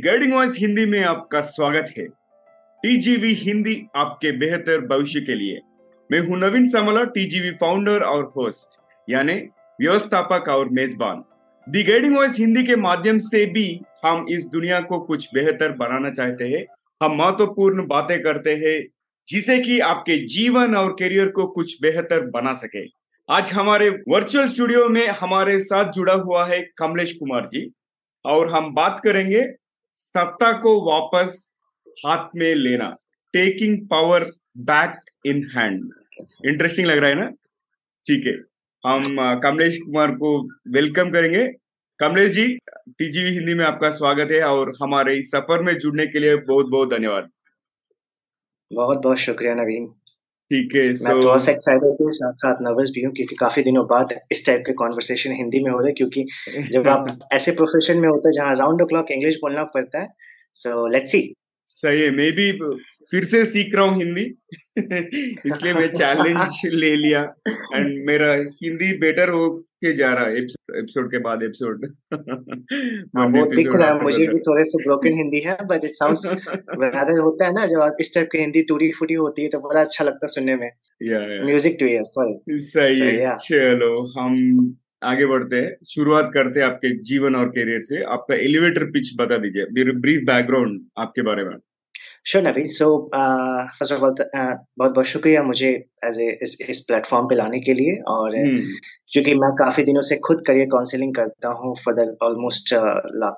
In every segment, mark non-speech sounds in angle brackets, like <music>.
Guiding voice Hindi में आपका स्वागत है। टीजीवी हिंदी आपके बेहतर भविष्य के लिए। मैं हूँ नवीन समला टीजीवी फाउंडर और होस्ट यानी व्यवस्थापक और मेजबान। दी गाइडिंग वॉइस हिंदी के माध्यम से भी हम इस दुनिया को कुछ बेहतर बनाना चाहते हैं। हम महत्वपूर्ण बातें करते हैं, जिसे कि आपके जीवन और करियर को कुछ बेहतर बना सके। आज हमारे वर्चुअल स्टूडियो में हमारे साथ जुड़ा हुआ है कमलेश कुमार जी, और हम बात करेंगे सत्ता को वापस हाथ में लेना taking power back in hand interesting लग रहा है ना? ठीक है। हम कमलेश कुमार को वेलकम करेंगे। कमलेश जी टीजीवी हिंदी में आपका स्वागत है और हमारे इस सफ़र में जुड़ने के लिए बहुत बहुत धन्यवाद। बहुत बहुत शुक्रिया नवीन। ठीक है so... मैं थोड़ा सा एक्साइटेड हूँ साथ साथ नर्वस भी हूँ क्योंकि काफ़ी दिनों बाद इस टाइप के कॉन्वर्सेशन हिंदी में हो रहे क्योंकि जब आप <laughs> ऐसे प्रोफेशन में होते हैं जहाँ राउंड द क्लॉक इंग्लिश बोलना पड़ता है सो लेट्स सी सही है मे भी फिर से सीख रहा हूँ हिंदी। <laughs> इसलिए मैं चैलेंज ले लिया। एंड मेरा हिंदी बेटर हो के जा रहा है एपिसोड के बाद एपिसोड <laughs> वो दिख रहा है मुझे भी थोड़े से ब्रोकन हिंदी है बट इट साउंड्स रादर होता है ना जब आप इस टाइप की हिंदी टूटी फूटी होती है तो बड़ा अच्छा लगता है सुनने में। म्यूज़िक टू ईयर सॉरी सही है। चलो हम आगे बढ़ते हैं। शुरुआत करते हैं आपके जीवन और करियर से। आपका एलिवेटर पिच बता दीजिए। ब्रीफ बैकग्राउंड आपके बारे में। Sure Naveen so first of all बहुत बहुत शुक्रिया मुझे एज ए इस इस प्लेटफॉर्म पे लाने के लिए और क्योंकि मैं काफ़ी दिनों से खुद करियर काउंसलिंग करता हूँ फॉर द ऑलमोस्ट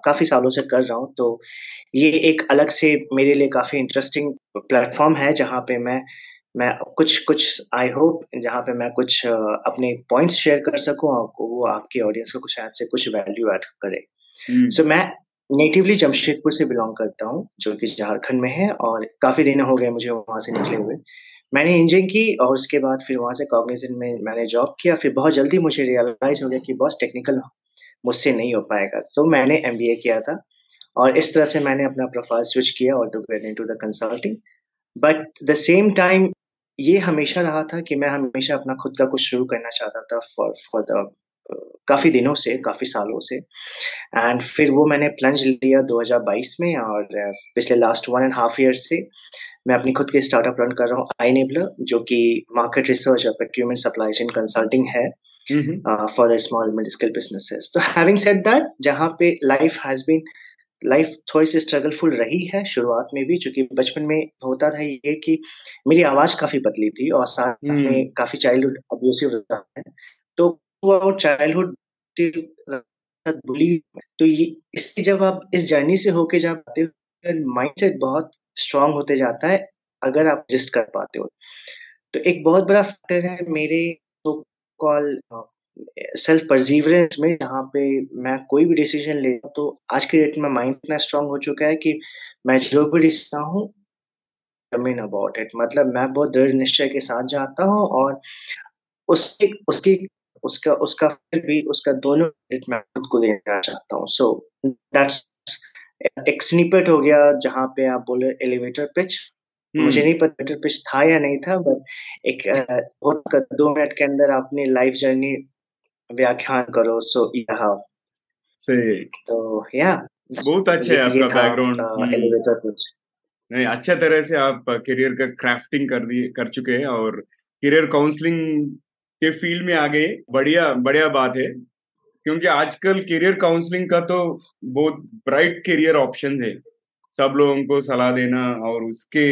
काफ़ी सालों से कर रहा हूँ। तो ये एक अलग से मेरे लिए काफ़ी इंटरेस्टिंग प्लेटफॉर्म है जहाँ पे मैं मैं कुछ कुछ आई होप जहाँ पे मैं कुछ अपने पॉइंट्स शेयर कर सकूँ आपको वो आपके ऑडियंस को कुछ ऐड से कुछ वैल्यू ऐड करे। सो so, मैं नेटिवली जमशेदपुर से बिलोंग करता हूँ, जो कि झारखंड में है और काफ़ी दिन हो गए मुझे वहाँ से निकले हुए। मैंने इंजीनियरिंग की और उसके बाद फिर वहाँ से कॉग्निजन में मैंने जॉब किया। फिर बहुत जल्दी मुझे रियलाइज़ हो गया कि बहुत टेक्निकल मुझसे नहीं हो पाएगा। तो मैंने एमबीए किया था और इस तरह से मैंने अपना प्रोफ़ाइल स्विच किया और to get to the consulting but the same time ये हमेशा रहा था कि मैं हमेशा अपना खुद का कुछ शुरू करना चाहता था फॉर फॉर द काफ़ी दिनों से काफ़ी सालों से। एंड फिर वो मैंने प्लंज लिया 2022 में और पिछले last one and half year से मैं अपनी खुद के स्टार्टअप रन कर रहा हूँ आई नेबलर जो कि मार्केट रिसर्च और प्रोक्यूरमेंट सप्लाई चेन कंसल्टिंग है for the small mid scale businesses तो हैविंग सेड दैट जहाँ पे लाइफ हैज़ बीन लाइफ थोड़ी सी स्ट्रगलफुल रही है शुरुआत में भी क्योंकि बचपन में होता था ये कि मेरी आवाज़ काफ़ी पतली थी और साथ में काफ़ी चाइल्डहुड अब्यूसिव रहता है। तो और चाइल्डहुड तो ये इसकी जब आप इस जर्नी से होके जाते हो माइंड सेट बहुत स्ट्रांग होते जाता है, अगर आप एडजस्ट कर पाते हो। तो एक बहुत बड़ा फैक्टर है मेरे कॉल सेल्फ परजीवरेंस में, जहाँ पे मैं कोई भी डिसीज़न लेता तो आज के डेट में माइंड इतना स्ट्रांग हो चुका है कि मैं जो भी डिसीज़न हूँ मीन अबाउट इट मतलब मैं बहुत दृढ़ निश्चय के साथ जाता हूँ और उसकी उसकी उसका उसका फिर भी उसका दोनों मैं खुद को लेना चाहता हूँ। सो दैट्स एक स्निपेट हो गया जहाँ पे आप बोले एलिवेटर पिच मुझे हम्म। नहीं पता एलिवेटर पिच था या नहीं था बट एक बहुत दो मिनट के अंदर अपनी लाइफ जर्नी व्याख्यान करो। सो यह। तो या बहुत अच्छा है आपका बैकग्राउंड एलिवेटर पिच नहीं अच्छा तरह से आप करियर का क्राफ्टिंग कर दिए कर चुके हैं और करियर काउंसलिंग के फ़ील्ड में आ गए बढ़िया बढ़िया बात है। क्योंकि आजकल करियर काउंसलिंग का तो बहुत ब्राइट करियर ऑप्शन है। सब लोगों को सलाह देना और उसके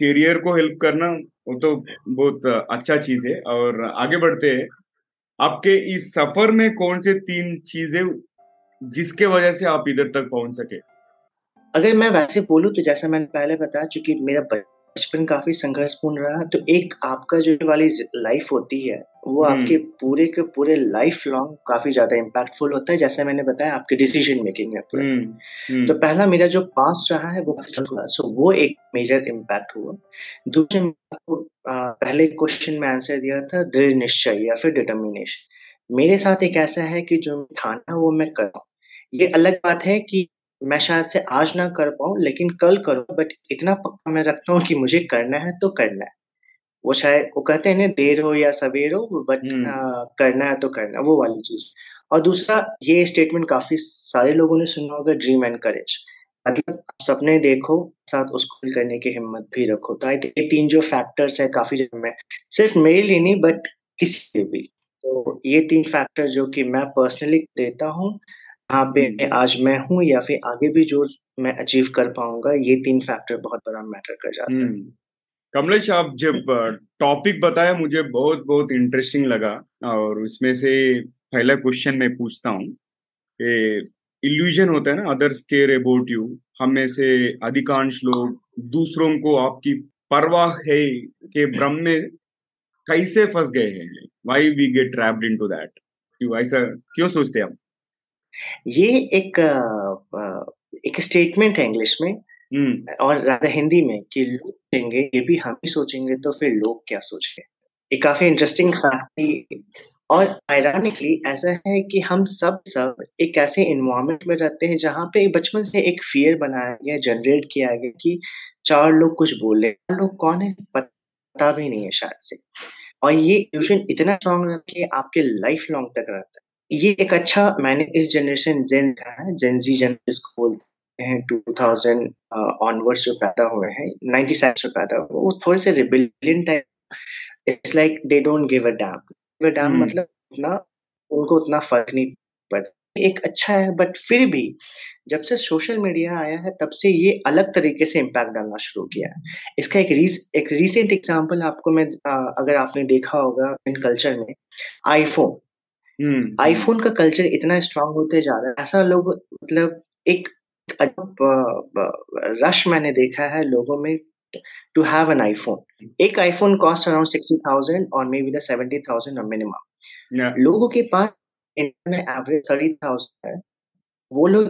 करियर को हेल्प करना वो तो बहुत अच्छा चीज़ है। और आगे बढ़ते हैं। आपके इस सफ़र में कौन से तीन चीज़ें जिसके वजह से आप इधर तक पहुँच सके? अगर मैं वैसे बोलूँ तो जैसा मैंने पहले बताया चूँकि मेरा बचपन काफ़ी संघर्षपूर्ण रहा। तो एक आपका जो वाली लाइफ होती है वो हम्म। आपके पूरे के पूरे लाइफ लॉन्ग काफ़ी ज़्यादा इम्पैक्टफुल होता है जैसे मैंने बताया आपके डिसीज़न मेकिंग में। तो पहला मेरा जो पास रहा है वो सो वो एक मेजर इम्पैक्ट हुआ। दूसरे पहले क्वेश्चन में आंसर दिया था दृढ़ निश्चय या फिर डिटर्मिनेशन मेरे साथ एक ऐसा है कि जो ठाना वो मैं कर ये अलग बात है कि मैं शायद से आज ना कर पाऊँ लेकिन कल करूँ बट इतना पक्का मैं रखता हूँ कि मुझे करना है तो करना है। वो शायद वो कहते हैं ना देर हो या सवेर हो बट हम्म। करना है तो करना वो वाली चीज़। और दूसरा ये स्टेटमेंट काफ़ी सारे लोगों ने सुना होगा ड्रीम एंड करेज मतलब आप सपने देखो साथ उसको करने की हिम्मत भी रखो। तो आई ये तीन जो फैक्टर्स है काफ़ी जगह में सिर्फ़ मेरे लिए नहीं बट किसी भी। तो ये तीन फैक्टर जो कि मैं पर्सनली देता हूँ यहाँ पे हम्म। आज मैं हूँ या फिर आगे भी जो मैं अचीव कर पाऊँगा ये तीन फैक्टर बहुत बड़ा मैटर कर जाते हैं हम्म। कमलेश आप जब <laughs> टॉपिक बताया मुझे बहुत बहुत इंटरेस्टिंग लगा और उसमें से पहला क्वेश्चन मैं पूछता हूँ इल्यूजन होता है ना अदर्स केयर अबाउट यू हम में से अधिकांश लोग दूसरों को आपकी परवाह है के भ्रम <laughs> में कैसे फंस गए हैं why we get trapped into that क्यों ऐसा क्यों सोचते हैं हम ये एक एक स्टेटमेंट है इंग्लिश में हम्म। और राधा हिंदी में कि लोग सोचेंगे ये भी हम ही सोचेंगे तो फिर लोग क्या सोचेंगे? ये काफ़ी इंटरेस्टिंग और आयरानिकली ऐसा है कि हम सब सब एक ऐसे इन्वायरमेंट में रहते हैं जहाँ पे बचपन से एक फियर बनाया गया जनरेट किया गया कि चार लोग कुछ बोले चार लोग कौन है? पता भी नहीं है शायद से। और ये इल्यूजन इतना स्ट्रांग रहता है कि आपके लाइफ लॉन्ग तक रहता है। ये एक अच्छा मैंने इस जनरेशन जेन का है जेन जी जन जिसको बोलते हैं टू थाउज़ेंड ऑनवर्ड्स जो पैदा हुए हैं नाइन्टी सेवन जो पैदा हुए वो थोड़े से rebellion type it's like they don't give a damn give a damn मतलब उतना उनको उतना फ़र्क नहीं पड़ता। एक अच्छा है बट फिर भी जब से सोशल मीडिया आया है तब से ये अलग तरीके से इम्पैक्ट डालना शुरू किया है। इसका एक रीस एक रिसेंट एग्जांपल आपको मैं अगर आपने देखा होगा इन कल्चर में आईफोन आईफोन हम्म। का कल्चर इतना स्ट्रांग होते जा रहा है। ऐसा लोग मतलब एक रश मैंने देखा है लोगों में टू हैव एन आईफोन एक iPhone cost around sixty thousand और maybe the seventy thousand minimum लोगों के पास में एवरेज थर्टी थाउज़ेंड है। वो लोग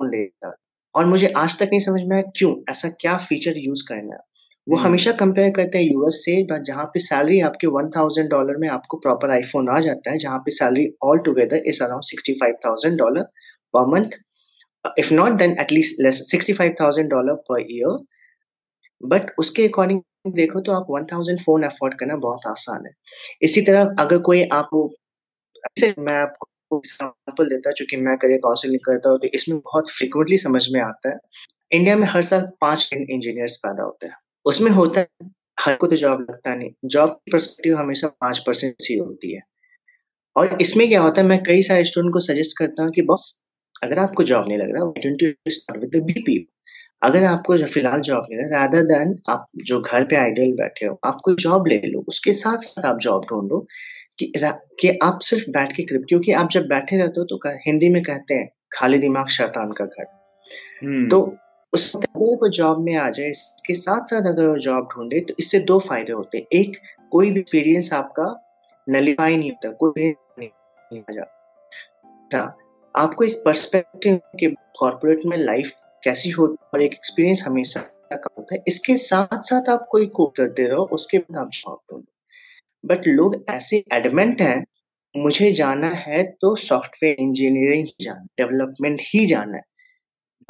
लेता और मुझे आज तक नहीं समझ में आया क्यों ऐसा क्या फीचर यूज़ करना है। वो hmm. हमेशा कंपेयर करते हैं यूएस से बट जहाँ पे सैलरी आपके वन थाउज़ेंड डॉलर में आपको प्रॉपर आईफोन आ जाता है जहाँ पे salary all together is around sixty five thousand dollar per month if not then at least less sixty five thousand dollar per year but उसके अकॉर्डिंग देखो तो आप वन थाउज़ेंड फ़ोन अफोर्ड करना बहुत आसान है। इसी तरह अगर कोई आप मैं आपको एग्ज़ाम्पल देता चूँकि मैं करियर काउंसिलिंग करता हूँ तो इसमें बहुत फ्रिक्वेंटली समझ में आता है। इंडिया में हर साल पाँच इंजीनियर्स पैदा होते हैं। उसमें होता है हर को तो जॉब लगता नहीं। जॉब की परस्पेक्टिव हमेशा पाँच परसेंट ही होती है। और इसमें क्या होता है मैं कई सारे स्टूडेंट को सजेस्ट करता हूँ कि बस अगर आपको जॉब नहीं लग रहा स्टार्ट विद बीपी अगर आपको फ़िलहाल जॉब नहीं लग रहा रादर देन आप जो घर पे आइडियल बैठे हो आप कोई जॉब ले लो उसके साथ साथ आप जॉब ढूंढो कि कि आप सिर्फ़ बैठ के क्रिप क्योंकि आप जब बैठे रहते हो तो हिंदी में कहते हैं खाली दिमाग शैतान का घर। हम्म। तो अगर को जॉब में आ जाए, इसके साथ साथ अगर वो जॉब ढूंढे तो इससे दो फ़ायदे होते हैं। एक, कोई भी एक्सपीरियंस आपका नलीफाई नहीं होता, कोई नहीं आ जाता आपको एक पर्सपेक्टिव के कॉर्पोरेट में लाइफ कैसी होती है, और एक एक्सपीरियंस हमेशा का होता है, इसके साथ साथ आप कोई कोर्स करते रहो, उसके बाद आप जॉब ढूंढो। बट लोग ऐसे एडमेंट हैं, मुझे जाना है तो सॉफ्टवेयर इंजीनियरिंग ही जाना डेवलपमेंट ही जाना है।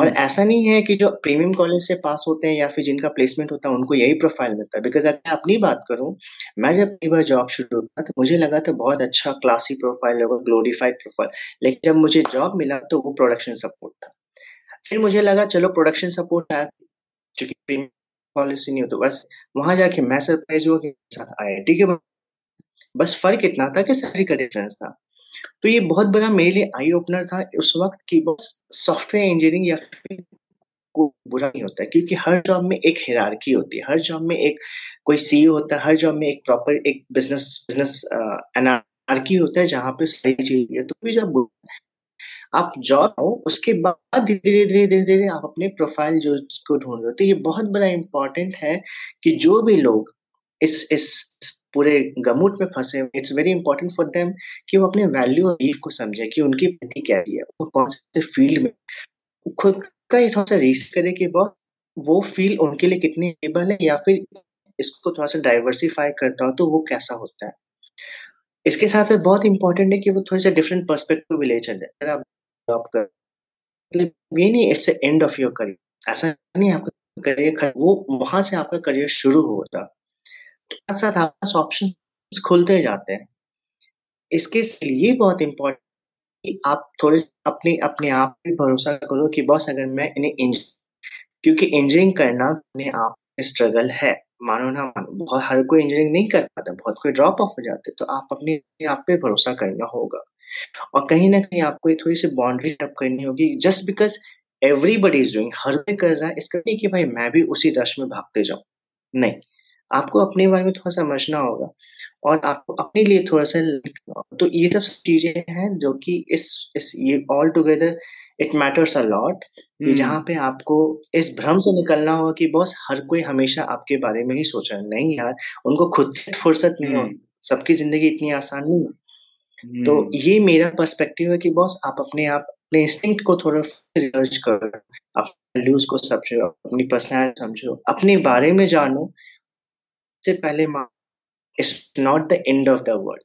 और। ऐसा नहीं है कि जो प्रीमियम कॉलेज से पास होते हैं या फिर जिनका प्लेसमेंट होता है, उनको यही प्रोफ़ाइल मिलता है। बिकॉज़ अगर मैं अपनी बात करूँ, मैं जब पहली बार जॉब शुरू किया तो मुझे लगा था बहुत अच्छा क्लासी प्रोफ़ाइल होगा ग्लोरीफाइड प्रोफ़ाइल लेकिन जब मुझे जॉब मिला तो वो प्रोडक्शन सपोर्ट था। फिर मुझे लगा, चलो प्रोडक्शन सपोर्ट आया चूँकि प्रीमियम कॉलेज से नहीं हो तो बस वहाँ जाके मैं सरप्राइज़ हुआ कि साथ आई टी के बस फ़र्क इतना था कि सैलरी का डिफरेंस था। तो ये बहुत बड़ा मेरे लिए आई ओपनर था। उस वक्त की बस सॉफ्टवेयर इंजीनियरिंग या को बुरा नहीं होता है, क्योंकि हर जॉब में एक हिरारकी होती है। हर जॉब में एक कोई सीईओ होता है, हर जॉब में एक प्रॉपर एक बिज़नेस बिज़नेस एनार्की होता है, जहाँ पे सही चीज़ तो भी जब आप जॉब हो उसके बाद धीरे धीरे धीरे धीरे आप अपने प्रोफ़ाइल जो, को ढूंढ रहे हो। तो ये बहुत बड़ा इंपॉर्टेंट है कि जो भी लोग इस इस पूरे गमुट में फंसे it's very important for them कि वो अपने वैल्यू और लीव को समझे कि उनकी पति कैसी है। वो कौन से फ़ील्ड में खुद का ये थोड़ा सा रिस्क करे कि बहुत वो फ़ील्ड उनके लिए कितनी एबल है या फिर इसको थोड़ा सा डाइवर्सिफाई करता हो तो वो कैसा होता है। इसके साथ साथ बहुत इंपॉर्टेंट है कि वो थोड़े से डिफरेंट पर्सपेक्टिव भी ले चले। अगर आप जॉब कर मतलब ये नहीं it's end of your career ऐसा नहीं आपका करियर वो वहाँ से आपका करियर शुरू होता साथ आपके ऑप्शन खुलते जाते हैं। इसके लिए बहुत इंपॉर्टेंट कि आप थोड़े अपने अपने आप पे भरोसा करो कि बॉस अगर मैं इन्हें इंज क्योंकि इंजीनियरिंग करना अपने आप में स्ट्रगल है। मानो ना मानो, बहुत, हर कोई इंजीनियरिंग नहीं कर पाता, बहुत कोई ड्रॉप ऑफ़ हो जाते तो आप अपने आप पे भरोसा करना होगा। और कहीं ना कहीं आपको थोड़ी सी बाउंड्री अप करनी होगी just because everybody is doing हर कोई कर रहा है, इसका नहीं कि भाई मैं भी उसी रश में भागते जाऊँ। नहीं। आपको अपने बारे में थोड़ा समझना होगा और आपको अपने लिए थोड़ा सा तो ये सब चीज़ें हैं जो कि इस इस ये all together it matters a lot कि जहाँ पे आपको इस भ्रम से निकलना होगा कि बॉस हर कोई हमेशा आपके बारे में ही सोच रहा है। नहीं यार उनको खुद से फुर्सत नहीं हो सबकी ज़िंदगी इतनी आसान नहीं है। तो ये मेरा पर्सपेक्टिव है कि बॉस आप अपने आप अपने इंस्टिंक्ट को थोड़ा रिसर्च करो। अपने वैल्यूज़ को समझो अपनी पर्सनैलिटी समझो अपने बारे में जानो से पहले it's not the end of the world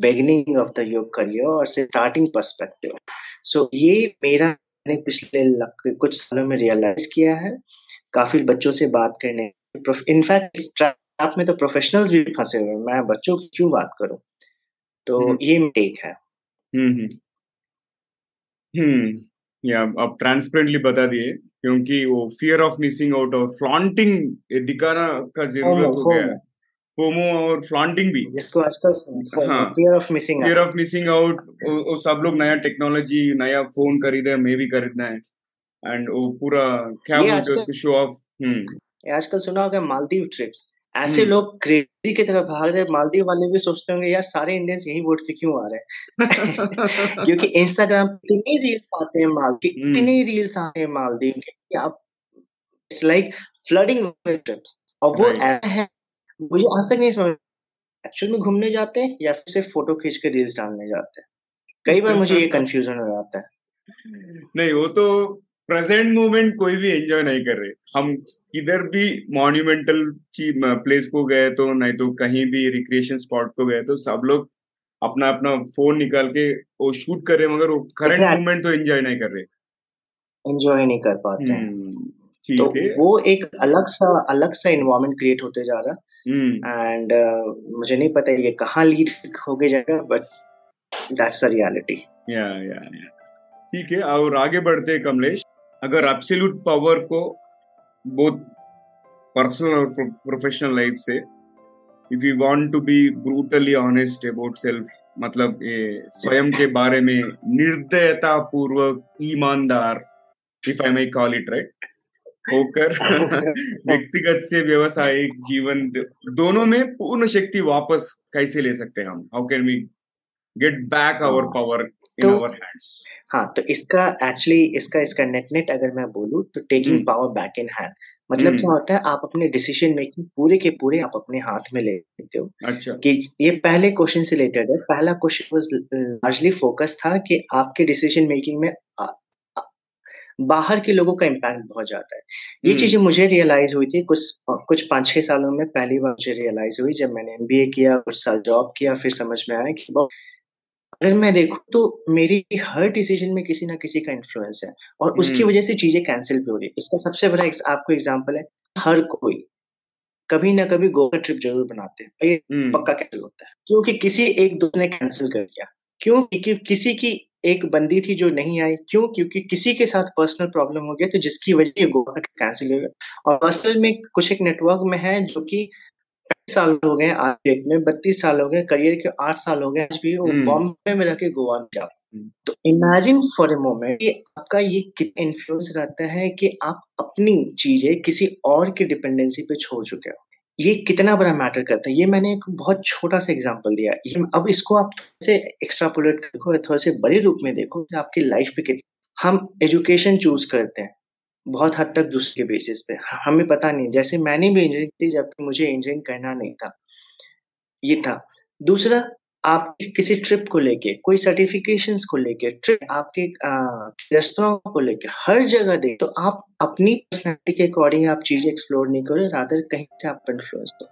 beginning of the your career और स्टार्टिंग पर्सपेक्टिव सो ये मेरा मैंने पिछले कुछ सालों में रियलाइज़ किया है। काफ़ी बच्चों से बात करने इनफैक्ट इस ट्रैप में तो प्रोफेशनल्स भी फंसे हुए मैं बच्चों की क्यों बात करूँ? तो हम्म। ये टेक है। हम्म हम्म। हम्म। या आप ट्रांसपेरेंटली बता दिए क्योंकि वो फियर ऑफ़ मिसिंग आउट और फ्लॉन्टिंग दिखाना का ज़रूरत हो गया। है फोमो और फ्लॉन्टिंग भी। जिसको आजकल fear of missing fear of missing out वो सब लोग नया टेक्नोलॉजी नया फ़ोन खरीदे हमें भी खरीदना है। एंड वो पूरा क्या बोलते उसको शो ऑफ़ हम्म। आजकल सुना होगा मालदीव ट्रिप्स ऐसे हम्म। लोग क्रेजी की तरफ़ भाग रहे मालदीव वाले भी सोचते होंगे यार सारे इंडियंस यही वोट से क्यों आ रहे हैं? <laughs> क्योंकि इंस्टाग्राम पे इतने रील्स आते हैं माल के हम्म। इतने रील्स आते हैं मालदीव के कि आप इट्स लाइक फ्लडिंग ट्रिप्स और वो ऐसा है मुझे आज तक नहीं समझ एक्चुअल में घूमने जाते हैं या फिर सिर्फ़ फ़ोटो खींच के रील्स डालने जाते हैं? कई बार मुझे ये कंफ्यूजन हो जाता है। नहीं वो तो प्रेजेंट मोमेंट कोई भी एंजॉय नहीं कर रहे। हम किधर भी मॉन्यूमेंटल प्लेस को गए तो नहीं तो कहीं भी रिक्रिएशन स्पॉट को गए तो सब लोग अपना अपना फ़ोन निकाल के वो शूट कर रहे हैं मगर वो करंट मोमेंट तो एंजॉय नहीं कर रहे। एंजॉय नहीं कर पाते हम्म, तो वो एक अलग सा अलग सा इन्वायरमेंट क्रिएट होते जा रहा। एंड uh, मुझे नहीं पता ये कहाँ लीड हो गई जाएगा बट दैट्स द रियलिटी या या ठीक है और आगे बढ़ते कमलेश। अगर एब्सोल्यूट पावर को both personal और प्रोफेशनल लाइफ से if you want to be brutally honest about self मतलब ये स्वयं के बारे में निर्दयता पूर्वक ईमानदार if I my call it right होकर <laughs> व्यक्तिगत से व्यवसायिक जीवन दोनों में पूर्ण शक्ति वापस कैसे ले सकते हैं हम? How can we get back our power hands हाँ तो इसका एक्चुअली इसका इसका नेट नेट अगर मैं बोलूँ तो taking power back in hand मतलब हम्म। क्या होता है आप अपने डिसीज़न मेकिंग पूरे के पूरे आप अपने हाथ में ले लेते हो। अच्छा। कि ये पहले क्वेश्चन से रिलेटेड है। पहला क्वेश्चन वाज लार्जली फोकस था कि आपके डिसीज़न मेकिंग में आ, आ, बाहर के लोगों का इम्पैक्ट बहुत ज़्यादा है। ये हम्म। चीज़ें मुझे रियलाइज़ हुई थी कुछ कुछ पाँच छह सालों में पहली बार मुझे रियलाइज़ हुई जब मैंने एमबीए किया कुछ साल जॉब किया फिर समझ में आया कि अगर मैं देखूँ तो मेरी हर डिसीज़न में किसी ना किसी का इन्फ्लुएंस है और उसकी वजह से चीज़ें कैंसिल भी हो रही है। इसका सबसे बड़ा आपको एग्ज़ाम्पल है हर कोई कभी ना कभी गोवा ट्रिप ज़रूर बनाते हैं। ये पक्का कैंसिल होता है। क्योंकि किसी एक दोस्त ने कैंसिल कर दिया। क्यों? क्योंकि किसी की एक बंदी थी जो नहीं आई। क्यों? क्योंकि किसी के साथ पर्सनल प्रॉब्लम हो गया तो जिसकी वजह से गोवा ट्रिप कैंसिल हो गया। और असल में कुछ एक नेटवर्क में है जो कि साल हो गए आज डेट में बत्तीस साल हो गए करियर के आठ साल हो गए आज भी वो हम्म। बॉम्बे में रह के गोवा में जा हम्म। तो इमेजिन फॉर ए मोमेंट कि आपका ये कितना इन्फ्लुएंस रहता है कि आप अपनी चीज़ें किसी और की डिपेंडेंसी पे छोड़ चुके हो। ये कितना बड़ा मैटर करता है? ये मैंने एक बहुत छोटा सा एग्जांपल दिया ये अब इसको आप थोड़े से एक्स्ट्रापोलेट देखो थोड़े से बड़े रूप में देखो कि आपकी लाइफ पे कितना हम एजुकेशन चूज़ करते हैं। बहुत हद तक दूसरे के बेसिस पे। हमें पता नहीं। जैसे मैंने भी इंजीनियरिंग की जबकि मुझे इंजीनियरिंग करना नहीं था। ये था। दूसरा आप किसी ट्रिप को लेके कोई सर्टिफिकेशन को लेके ट्रिप आपके रेस्तों को लेके हर जगह दे तो आप अपनी पर्सनैलिटी के अकॉर्डिंग आप चीज़ें एक्सप्लोर नहीं करो रादर कहीं से आप इन्फ्लुएंस दो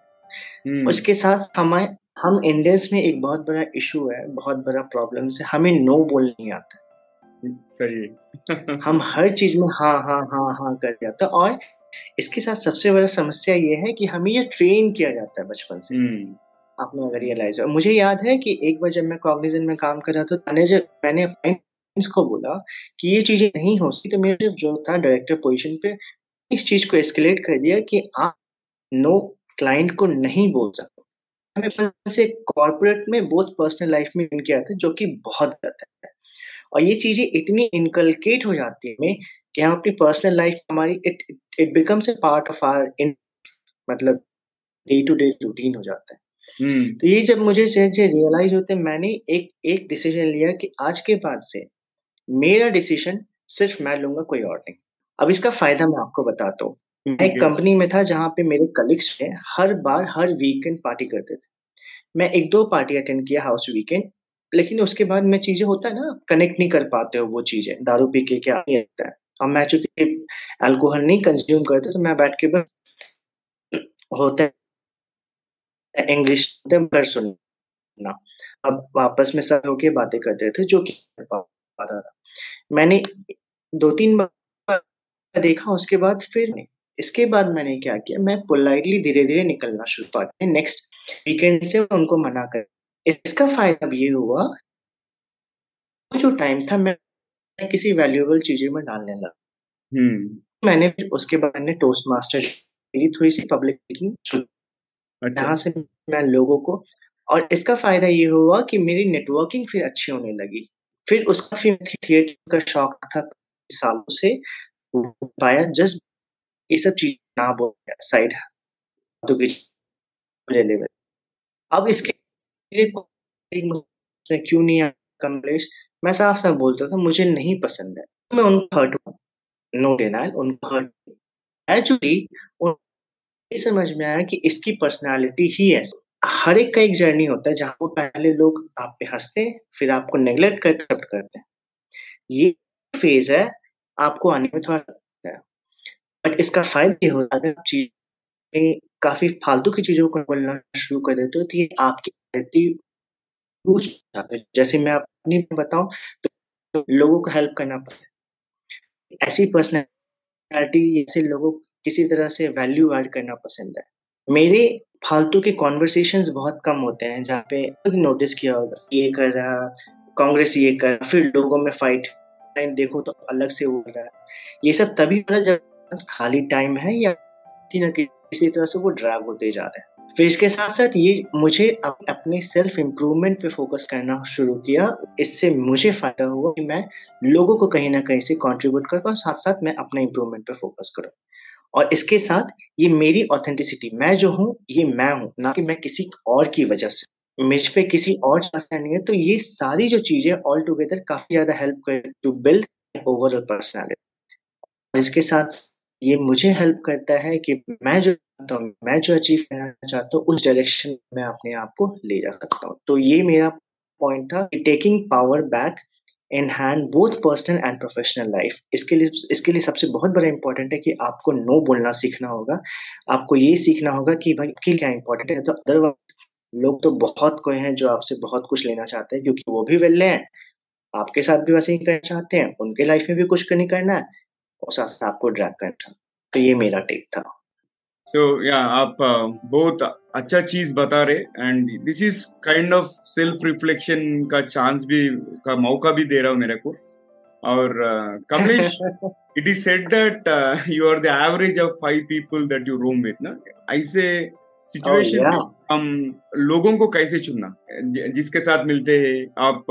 हम्म। उसके साथ हमारे हम इंडियंस में एक बहुत बड़ा इशू है बहुत बड़ा प्रॉब्लम है हमें नो बोल नहीं आता। सही। हम हर चीज़ में हाँ हाँ हाँ हाँ कर जाते हैं और इसके साथ सबसे बड़ा समस्या ये है कि हमें ये ट्रेन किया जाता है बचपन से। हम्म। आपने अगर रियलाइज़ मुझे याद है कि एक बार जब मैं कॉग्निजन में काम कर रहा था मैनेजर मैंने को बोला कि ये चीज़ें नहीं हो सकती तो मेरे जो था डायरेक्टर पोजीशन पे इस चीज़ को एस्केलेट कर दिया कि आप नो क्लाइंट को नहीं बोल सकते। हमें से कॉर्पोरेट में बहुत पर्सनल लाइफ में किया था जो कि बहुत गलत है। और ये चीज़ें इतनी इनकलकेट हो जाती है कि हम अपनी पर्सनल लाइफ हमारी it it becomes a part of our in मतलब डे टू डे रूटीन हो जाता है। Hmm. तो ये जब मुझे रियलाइज़ होते मैंने एक एक डिसीज़न लिया कि आज के बाद से मेरा डिसीज़न सिर्फ़ मैं लूँगा कोई और नहीं। अब इसका फ़ायदा मैं आपको बताता हूँ। मैं एक कंपनी में था जहाँ पे मेरे कलीग्स ने हर बार हर वीकेंड पार्टी करते थे। मैं एक दो पार्टी अटेंड किया हाउस वीकेंड लेकिन उसके बाद में चीज़ें होता है ना कनेक्ट नहीं कर पाते हो वो चीज़ें, दारू पी के क्या होता है। और मैं चूँकि अल्कोहल नहीं कंज्यूम करते तो मैं बैठ के बस होता है इंग्लिश सुनना। अब वापस में सब होके बातें करते थे, जो कि पाता था। मैंने दो तीन बार देखा, उसके बाद फिर इसके बाद मैंने क्या किया, मैं पोलाइटली धीरे धीरे निकलना शुरू कर नेक्स्ट वीकेंड से उनको मना कर इसका फ़ायदा ये हुआ जो टाइम था मैं किसी वैल्यूएबल चीज़ों में डालने लगा हम्म। मैंने उसके बाद मैंने टोस्ट मास्टर थोड़ी सी पब्लिक स्पीकिंग अच्छा। से मैं लोगों को और इसका फ़ायदा ये हुआ कि मेरी नेटवर्किंग फिर अच्छी होने लगी फिर उसका फिर थिएटर का शौक था सालों से पाया जस्ट ये सब चीज़ ना बोल साइड तो अब इसके क्यों नहीं कमलेश? मैं साफ़ साफ़ बोलता था, मुझे नहीं पसंद है। मैं उनको हर्ट हूँ नो डिनाइल उनको हर्ट एक्चुअली ये समझ में आया कि इसकी पर्सनालिटी ही है। हर एक का एक जर्नी होता है, जहाँ वो पहले लोग आप पे हँसते हैं, फिर आपको नेग्लेक्ट कर एक्सेप्ट करते हैं। ये फ़ेज़ है, आपको आने में थोड़ा लगता है। बट इसका फ़ायदा ये होता है, आप चीज़ काफ़ी फालतू की चीज़ों को बोलना शुरू कर देते हो तो ये आपकी जैसे मैं अपनी बताऊँ तो लोगों को हेल्प करना पड़ता है। ऐसी पर्सनैलिटी ऐसे लोगों किसी तरह से वैल्यू ऐड करना पसंद है। मेरे फालतू के कॉन्वर्सेशन बहुत कम होते हैं, जहाँ पे नोटिस किया होगा, ये कर रहा, कांग्रेस ये कर रहा, फिर लोगों में फाइट देखो तो अलग से हो रहा है। ये सब तभी जब खाली टाइम है या किसी न किसी तरह से वो ड्रैग होते जा रहे हैं। फिर इसके साथ साथ ये मुझे अपने सेल्फ इम्प्रूवमेंट पे फोकस करना शुरू किया। इससे मुझे फ़ायदा हुआ कि मैं लोगों को कहीं ना कहीं से कंट्रीब्यूट कर पाऊँ साथ साथ मैं अपने इम्प्रूवमेंट पे फोकस करूँ। और इसके साथ ये मेरी ऑथेंटिसिटी मैं जो हूँ, ये मैं हूँ, ना कि मैं किसी और की वजह से। मुझ पे किसी और समस्या नहीं है तो ये सारी जो चीज़ें ऑल टुगेदर काफ़ी ज़्यादा हेल्प कर टू बिल्ड ओवरऑल पर्सनैलिटी इसके साथ ये मुझे हेल्प करता है कि मैं जो तो मैं जो अचीव करना चाहता हूँ, उस डायरेक्शन में अपने आप को ले जा सकता हूँ। तो ये मेरा पॉइंट था taking power back in hand both personal and professional life इसके लिए इसके लिए सबसे बहुत बड़ा इंपॉर्टेंट है कि आपको नो बोलना सीखना होगा। आपको ये सीखना होगा कि भाई के क्या इंपॉर्टेंट है? तो अदरवाइज़ लोग तो बहुत कोई हैं जो आपसे बहुत कुछ लेना चाहते हैं, क्योंकि वो भी वेल्ले हैं। आपके साथ भी वैसे ही करना चाहते हैं, उनके लाइफ में भी कुछ नहीं करना है। और साथ साथ आपको ड्रैग करना तो ये मेरा टेक था। सो या आप बहुत अच्छा चीज़ बता रहे and this is kind of self reflection का चांस भी का मौका भी दे रहा हूँ मेरे को। और Kamlesh it is said that you are the average of five people that you room with ना? ऐसे सिचुएशन oh, हम लोगों को कैसे चुनना? जिसके साथ मिलते हैं आप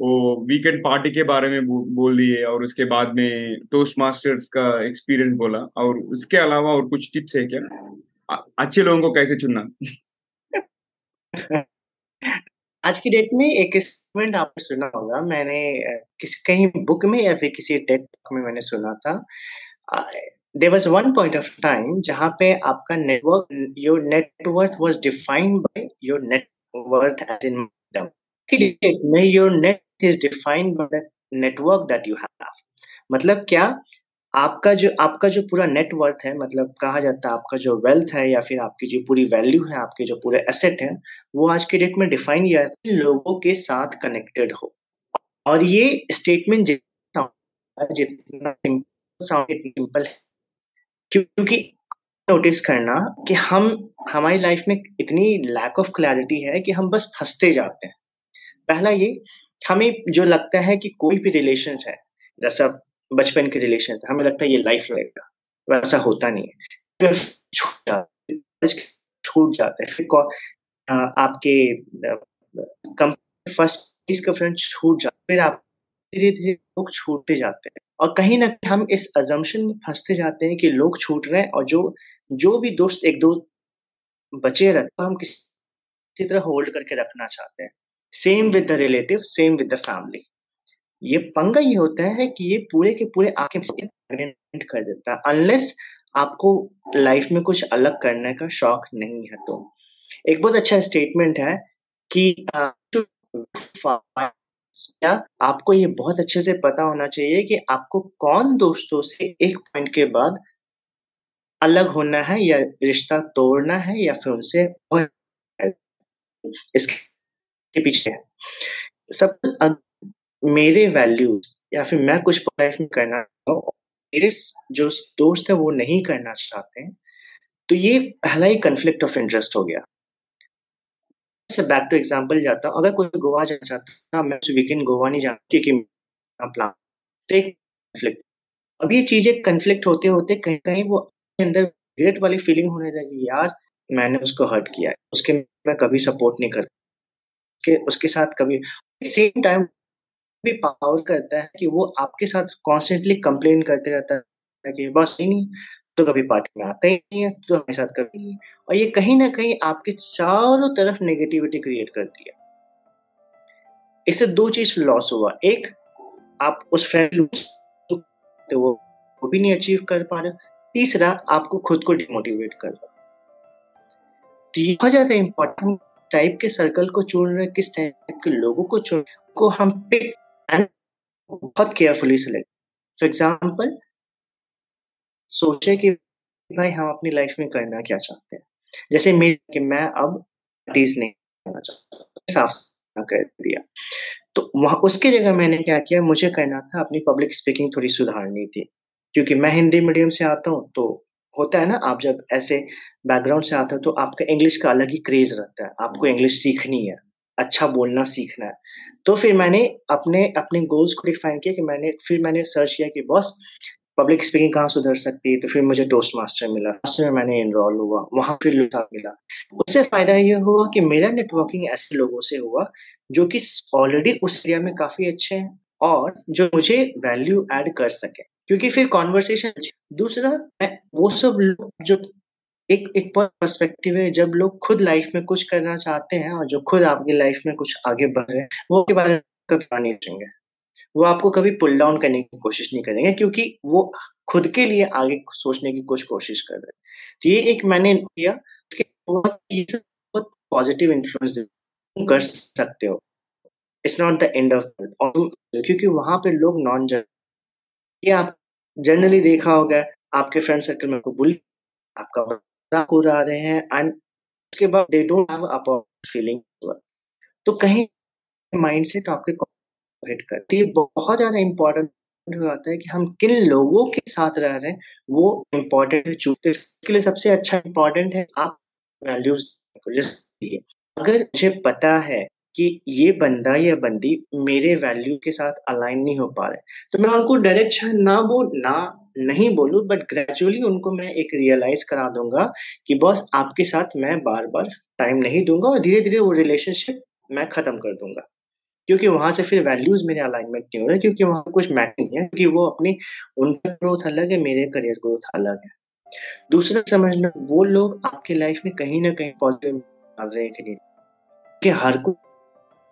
वो वीकेंड पार्टी के बारे में बोल दिए और उसके बाद में टोस्ट मास्टर्स का एक्सपीरियंस बोला और उसके अलावा और कुछ टिप्स है क्या? अच्छे लोगों को कैसे चुनना? <laughs> आज की डेट में एक स्टेटमेंट आपने सुना होगा। मैंने किसी, कहीं बुक में या फिर किसी टेट में मैंने सुना था। There was one point of time जहाँ पे आपका network your net worth was defined by your net worth as in date में your net is defined by the network that you have. मतलब क्या? आपका जो आपका जो पूरा नेटवर्थ है मतलब कहा जाता है आपका जो वेल्थ है या फिर आपकी जो पूरी वैल्यू है, आपके जो पूरे एसेट है, वो आज के डेट में डिफाइन किया जाता है लोगों के साथ कनेक्टेड हो। और ये स्टेटमेंट जितना जितना सिंपल है। क्योंकि नोटिस करना कि हम, हमारी लाइफ में इतनी लैक ऑफ़ क्लैरिटी है कि हम बस हँसते जाते हैं। पहला ये हमें जो लगता है कि कोई भी रिलेशन है, जैसा बचपन के रिलेशन हमें लगता है ये लाइफ रहेगा वैसा होता नहीं है। छूट जाते छूट जाते फिर आपके फ़र्स्ट इसका फ्रेंड छूट जाते फिर आप धीरे धीरे लोग छूटते जाते हैं। और कहीं ना कहीं हम इस अजम्पशन में फंसते जाते हैं कि लोग छूट रहे हैं और जो जो भी दोस्त एक, दो बचे रहते तो हम किसी तरह होल्ड करके रखना चाहते हैं। Same with the relative same with the family ये पंगा ये होता है कि ये पूरे के पूरे आके कर देता है अनलेस आपको लाइफ में कुछ अलग करने का शौक नहीं है तो। एक बहुत अच्छा स्टेटमेंट है कि क्या आपको ये बहुत अच्छे से पता होना चाहिए कि आपको कौन दोस्तों से एक पॉइंट के बाद अलग होना है या रिश्ता तोड़ना है या फिर उनसे इसके पीछे है। सब मेरे वैल्यूज़ या फिर मैं कुछ लाइफ में करना मेरे जो दोस्त है वो नहीं करना चाहते हैं तो ये पहला ही कंफ्लिक्ट ऑफ़ इंटरेस्ट हो गया। से बैक टू एग्ज़ाम्पल जाता हूँ, अगर कोई गोवा जाना चाहता मैं वीकेंड गोवा नहीं जाता क्योंकि प्लान तो एक कंफ्लिक्ट अब ये चीज़ें कंफ्लिक्ट होते होते कहीं कहीं वो अंदर ग्रेट वाली फीलिंग होने लगी, यार, मैंने उसको हर्ट किया उसके मैं कभी सपोर्ट नहीं कर उसके उसके साथ कभी सेम टाइम भी पावर करता है कि वो आपके साथ कॉन्स्टेंटली कंप्लेन करते रहता है कि बस नहीं तो कभी पार्टी में आता ही नहीं है तो हमारे साथ कभी नहीं। और ये कहीं ना कहीं आपके चारों तरफ़ नेगेटिविटी क्रिएट करती है। इससे दो चीज़ लॉस हुआ। एक, आप उस फ्रेंड तो वो वो भी नहीं अचीव कर पा रहे। तीसरा, आपको खुद को डिमोटिवेट कर रहा तो ये बहुत ज़्यादा इंपॉर्टेंट टाइप के सर्कल को चुन रहे किस टाइप के लोगों को चुन को हम पिक बहुत केयरफुली सिलेक्ट फॉर एग्ज़ाम्पल सोचे कि भाई हम अपनी लाइफ में करना क्या चाहते हैं। जैसे मेरे कि मैं अब पार्टीज़ नहीं करना चाहता, साफ़ कर दिया। तो वहाँ उसकी जगह मैंने क्या किया, मुझे करना था अपनी पब्लिक स्पीकिंग थोड़ी सुधारनी थी। क्योंकि मैं हिंदी मीडियम से आता हूँ तो होता है ना आप जब ऐसे बैकग्राउंड से आते हो तो आपका इंग्लिश का अलग ही क्रेज रहता है। आपको इंग्लिश सीखनी है अच्छा बोलना सीखना है। तो फिर मैंने अपने अपने गोल्स को डिफाइन किया कि मैंने फिर मैंने सर्च किया कि बॉस पब्लिक स्पीकिंग कहाँ सुधर सकती है? तो फिर मुझे टोस्ट मास्टर मिला। मास्टर में मैंने इनरोल हुआ वहाँ फिर लोग मिला। उससे फ़ायदा ये हुआ कि मेरा नेटवर्किंग ऐसे लोगों से हुआ जो कि ऑलरेडी उस एरिया में काफ़ी अच्छे हैं और जो मुझे वैल्यू ऐड कर सके। क्योंकि फिर कॉन्वर्सेशन दूसरा वो सब लोग जो एक एक पर्सपेक्टिव है, जब लोग खुद लाइफ में कुछ करना चाहते हैं और जो खुद आपकी लाइफ में कुछ आगे बढ़ रहे हैं, वो के बारे में कभी नहीं सोचेंगे वो आपको कभी पुल डाउन करने की कोशिश नहीं करेंगे क्योंकि वो खुद के लिए आगे सोचने की कुछ कोशिश कर रहे हैं। तो ये एक मैंने किया बहुत पॉजिटिव इन्फ्लुएंस कर सकते हो। It's not the end of क्योंकि वहाँ पे लोग नॉन जर ये आप जनरली देखा होगा, आपके फ्रेंड सर्कल में को बुली आपका मज़ाक उड़ा रहे हैं एंड उसके बाद दे डोंट हैव फीलिंग तो कहीं माइंड सेट आपके हिट करती है बहुत ज़्यादा इंपॉर्टेंट हो जाता है कि हम किन लोगों के साथ रह रहे हैं, वो इम्पोर्टेंट है चूकते इसके लिए सबसे अच्छा इम्पोर्टेंट है आप वैल्यूज़ अगर मुझे पता है कि ये बंदा, या बंदी मेरे वैल्यू के साथ अलाइन नहीं हो पा रहे। तो मैं उनको डायरेक्ट ना बोल ना नहीं बोलूँ बट ग्रेजुअली उनको मैं एक रियलाइज़ करा दूँगा कि बॉस आपके साथ मैं बार बार टाइम नहीं दूँगा और धीरे धीरे वो रिलेशनशिप मैं खत्म कर दूँगा। क्योंकि वहाँ से फिर वैल्यूज़ मेरे अलाइनमेंट नहीं हो रहे, क्योंकि वहाँ कुछ मैच नहीं है, क्योंकि वो अपनी, उनका ग्रोथ अलग है, मेरे करियर ग्रोथ अलग है। दूसरा समझना वो लोग आपके लाइफ में कहीं ना कहीं पॉजिटिव कि हर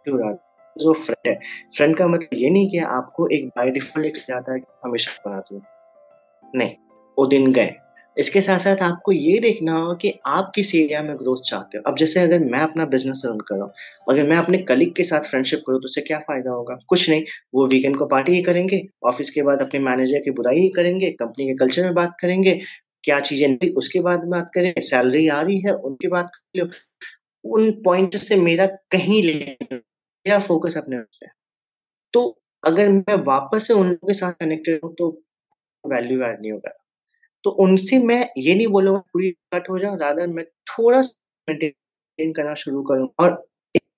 को जो फ्रेंड है। फ्रेंड का मतलब ये नहीं कि आपको एक बाय डिफ़ॉल्ट जाता है हमेशा बना दो नहीं, वो दिन गए। इसके साथ साथ आपको ये देखना होगा कि आप किस एरिया में ग्रोथ चाहते हो। अब जैसे अगर मैं अपना बिज़नेस रन कर रहा हूँ, अगर मैं अपने कलीग के साथ फ्रेंडशिप करूँ तो उससे क्या फ़ायदा होगा? कुछ नहीं। वो वीकेंड को पार्टी ही करेंगे ऑफ़िस के बाद अपने मैनेजर की बुराई ही करेंगे कंपनी के कल्चर में बात करेंगे, क्या चीज़ें नहीं, उसके बाद बात करें सैलरी आ रही है, उनकी बात कर लो उन पॉइंट से मेरा कहीं ले मेरा फोकस अपने पे तो अगर मैं वापस से उन लोगों के साथ कनेक्टेड हूँ तो वैल्यू ऐड नहीं होगा। तो उनसे मैं ये नहीं बोलूँगा पूरी कट हो जाओ रादर मैं थोड़ा मेंटेन करना शुरू करूँ और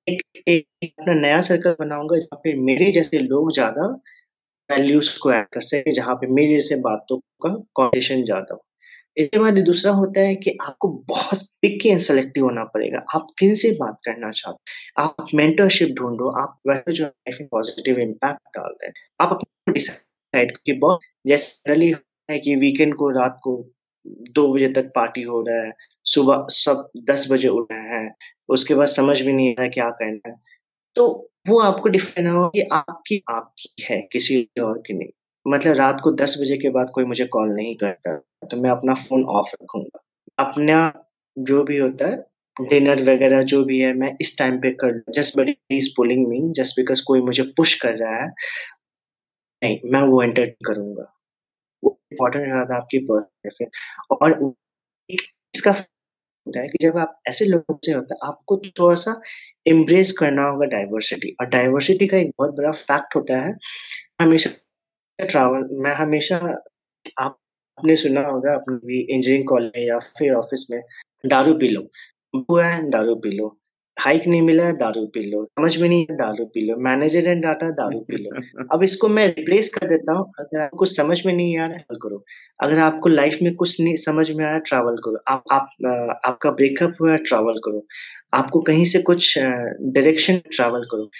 एक, एक, एक अपना नया सर्कल बनाऊँगा जहाँ पे मेरे जैसे लोग ज़्यादा वैल्यूज़ को ऐड कर सके जहाँ पे मेरे जैसे बातों का कॉन्वर्सेशन ज़्यादा हो। इसके बाद दूसरा होता है कि आपको बहुत पिकी एंड सेलेक्टिव होना पड़ेगा। आप किन से बात करना चाहते आप मेंटरशिप ढूंढो, आप वैसे जो लाइफ में पॉजिटिव इम्पैक्ट डालते हैं। आप अपना डिसाइड कि बहुत, जैसे है कि वीकेंड को, रात को दो बजे तक पार्टी हो रहा है, सुबह सब दस बजे उठ रहे हैं, उसके बाद समझ भी नहीं आ रहा क्या करना है। तो वो आपको डिफाइन हो कि आपकी आपकी है किसी और की नहीं। मतलब रात को दस बजे के बाद कोई मुझे कॉल नहीं करता तो मैं अपना फ़ोन ऑफ़ रखूँगा। अपना जो भी होता है डिनर वगैरह जो भी है, मैं इस टाइम पे कर just but is pulling me just because कोई मुझे पुश कर रहा है, नहीं, मैं वो एंटर करूँगा। वो इम्पोर्टेंट रहता है आपकी पर्सनल और इसका होता है कि जब आप ऐसे लोगों से होता है, आपको थोड़ा सा एम्ब्रेस करना होगा डाइवर्सिटी और डाइवर्सिटी का एक बहुत बड़ा फैक्ट होता है, हमेशा ट्रैवल मैं हमेशा आपने सुना होगा अपनी इंजीनियरिंग कॉलेज या फिर ऑफ़िस में दारू पी लो। वो है दारू पी लो। हाइक नहीं मिला दारू पी लो। समझ में नहीं दारू पी लो। मैनेजर ने डाटा दारू पी लो। <laughs> अब इसको मैं रिप्लेस कर देता हूँ। अगर आपको समझ में नहीं आ रहा है करो। अगर आपको लाइफ में कुछ नहीं समझ में आया ट्रैवल करो। आप आप आपका ब्रेकअप हुआ है ट्रैवल करो। आपको कहीं से कुछ डायरेक्शन ट्रैवल करो।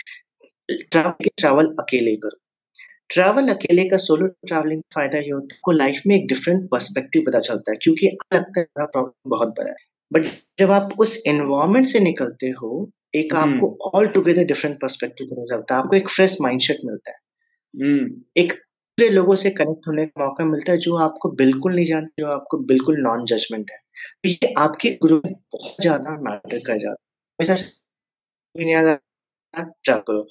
ट्रैवल ट्रैवल अकेले करो। ट्रैवल अकेले का सोलो ट्रैवलिंग फ़ायदा ये होता है को लाइफ में एक डिफरेंट पर्सपेक्टिव पता चलता है क्योंकि लगता है प्रॉब्लम बहुत बड़ा है। बट जब आप उस एनवायरमेंट से निकलते हो एक हम्म। आपको ऑल टुगेदर डिफरेंट पर्सपेक्टिव पता चलता है आपको एक फ्रेश माइंडसेट मिलता है। हम्म। एक दूसरे लोगों से कनेक्ट होने का मौका मिलता है जो आपको बिल्कुल नहीं जानते जो आपको बिल्कुल नॉन जजमेंट है। तो ये आपके ग्रुप में बहुत ज़्यादा मैटर कर जाता है। ट्रैवल करो।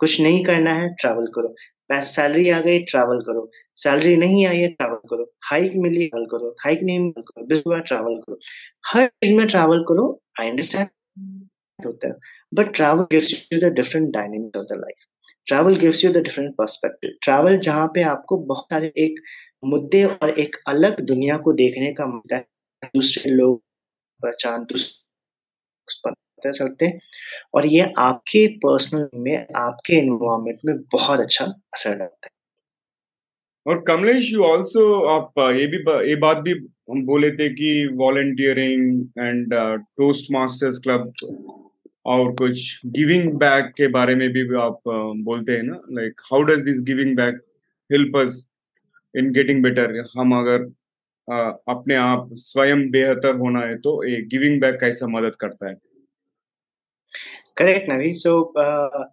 कुछ नहीं करना है ट्रैवल करो। सैलरी आ गई ट्रैवल करो। सैलरी नहीं आई है ट्रैवल करो। हाइक मिली ट्रैवल करो। हाइक नहीं मिली करो। बिज़नेस ट्रैवल करो। हर चीज़ में ट्रैवल करो आई अंडरस्टैंड होता है। But travel gives you the different dynamics of the life travel gives you the different perspective travel जहाँ पे आपको बहुत सारे एक मुद्दे और एक अलग दुनिया को देखने का मिलता है। दूसरे लोग पहचान, दूसरे पता चलते और ये आपके पर्सनल में, आपके इन्वायरमेंट में बहुत अच्छा असर डालता है। और कमलेश यू ऑल्सो आप ये भी ये बात भी हम बोले थे कि volunteering and Toastmasters club और कुछ गिविंग बैक के बारे में भी आप बोलते हैं ना? Like how does this giving back help us in getting better हम अगर अपने आप स्वयं बेहतर होना है तो ये गिविंग बैक कैसा मदद करता है? करेक्ट नवी सो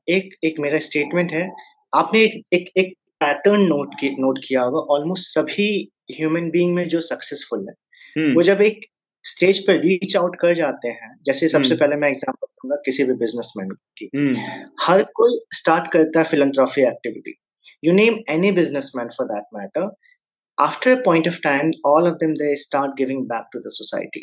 एक एक मेरा स्टेटमेंट है आपने एक एक एक पैटर्न नोट की नोट किया होगा ऑलमोस्ट सभी ह्यूमन बीइंग में जो सक्सेसफुल है hmm. वो जब एक स्टेज पर रीच आउट कर जाते हैं जैसे सबसे hmm. पहले मैं एग्जांपल दूँगा किसी भी बिजनेसमैन की hmm. हर कोई स्टार्ट करता है philanthropy activity you name any businessman for that matter after a point of time all of them they start giving back to the society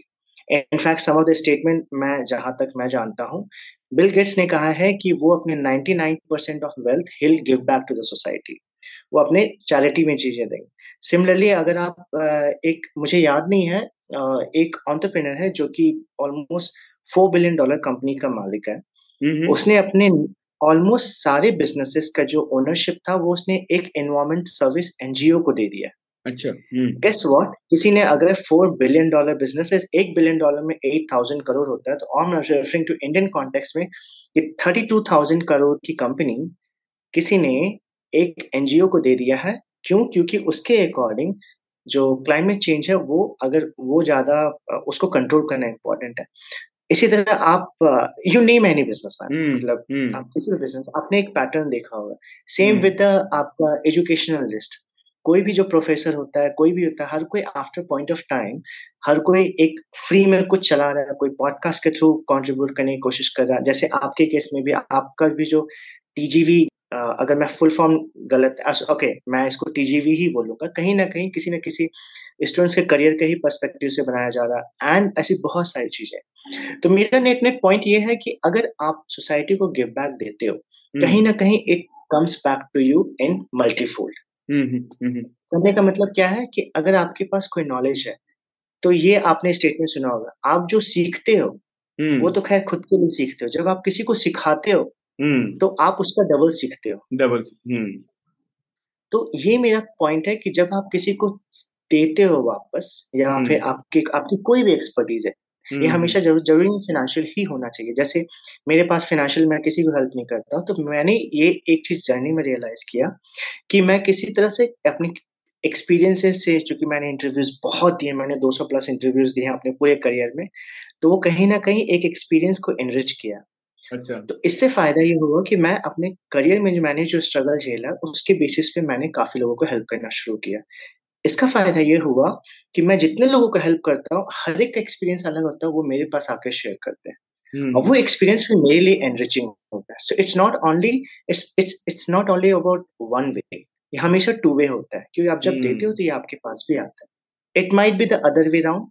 in fact some of the statement मैं जहाँ तक मैं जानता हूँ Bill Gates ने कहा है कि वो अपने 99 percent of wealth will give back to the society वो अपने चैरिटी में चीज़ें देंगे। सिमिलरली अगर आप एक मुझे याद नहीं है एक ऑन्टरप्रेनर है जो कि almost four billion dollar company का मालिक है। उसने अपने ऑलमोस्ट सारे बिजनेसेस का जो ओनरशिप था वो उसने एक एनवायरमेंट सर्विस एनजीओ को दे दिया अच्छा। Guess hmm. व्हाट किसी ने अगर फोर बिलियन डॉलर बिज़नेस है एक बिलियन डॉलर में एट थाउज़ेंड करोड़ होता है तो I am referring to Indian context में कि थर्टी टू थाउज़ेंड करोड़ की कंपनी किसी ने एक एनजीओ को दे दिया है। क्यों? क्योंकि उसके अकॉर्डिंग जो क्लाइमेट चेंज है वो अगर वो ज़्यादा उसको कंट्रोल करना इंपॉर्टेंट है। इसी तरह आप you name any business man मतलब हम्म। आप किसी भी बिज़नेस आपने एक पैटर्न देखा होगा। सेम विद आपका एजुकेशनल लिस्ट कोई भी जो प्रोफेसर होता है कोई भी होता है हर कोई आफ्टर पॉइंट ऑफ़ टाइम हर कोई एक फ्री में कुछ चला रहा है कोई पॉडकास्ट के थ्रू कंट्रीब्यूट करने की कोशिश कर रहा है। जैसे आपके केस में भी आपका भी जो टीजीवी अगर मैं फुल फॉर्म गलत ओके मैं इसको टीजीवी ही बोलूँगा कहीं ना कहीं किसी ना किसी स्टूडेंट्स के करियर के ही पर्सपेक्टिव से बनाया जा रहा है। एंड ऐसी बहुत सारी चीज़ें तो मेरा नेट नेट पॉइंट ये है कि अगर आप सोसाइटी को गिव बैक देते हो कहीं ना कहीं it comes back to you in multifold करने का मतलब क्या है कि अगर आपके पास कोई नॉलेज है तो ये आपने स्टेटमेंट सुना होगा। आप जो सीखते हो वो तो खैर खुद के लिए सीखते हो। जब आप किसी को सिखाते हो तो आप उसका डबल सीखते हो। डबल तो ये मेरा पॉइंट है कि जब आप किसी को देते हो वापस या फिर आपके आपकी कोई भी एक्सपर्टीज है ये हमेशा ज़रूर ज़रूरी नहीं फाइनेंशियल ही होना चाहिए। जैसे मेरे पास फाइनेंशियल मैं किसी को हेल्प नहीं करता तो मैंने ये एक चीज़ जर्नी में रियलाइज़ किया कि मैं किसी तरह से अपनी एक्सपीरियंसेस से चूँकि मैंने इंटरव्यूज़ बहुत दिए मैंने 200 प्लस इंटरव्यूज़ दिए अपने पूरे करियर में तो वो कहीं ना कहीं एक एक्सपीरियंस को एनरिच किया। अच्छा। तो इससे फ़ायदा ये हुआ कि मैं अपने करियर में जो मैंने जो स्ट्रगल झेला उसके बेसिस पे मैंने काफ़ी लोगों को हेल्प करना शुरू किया। इसका फ़ायदा ये हुआ कि मैं जितने लोगों को हेल्प करता हूँ हर एक का एक्सपीरियंस अलग होता है वो मेरे पास आकर शेयर करते हैं। Hmm. और वो एक्सपीरियंस भी मेरे लिए एनरिचिंग होता है। So it's not only it's it's it's not only about one way ये हमेशा टू वे होता है। क्योंकि आप जब hmm. देते हो तो ये आपके पास भी आता है। It might be the other way round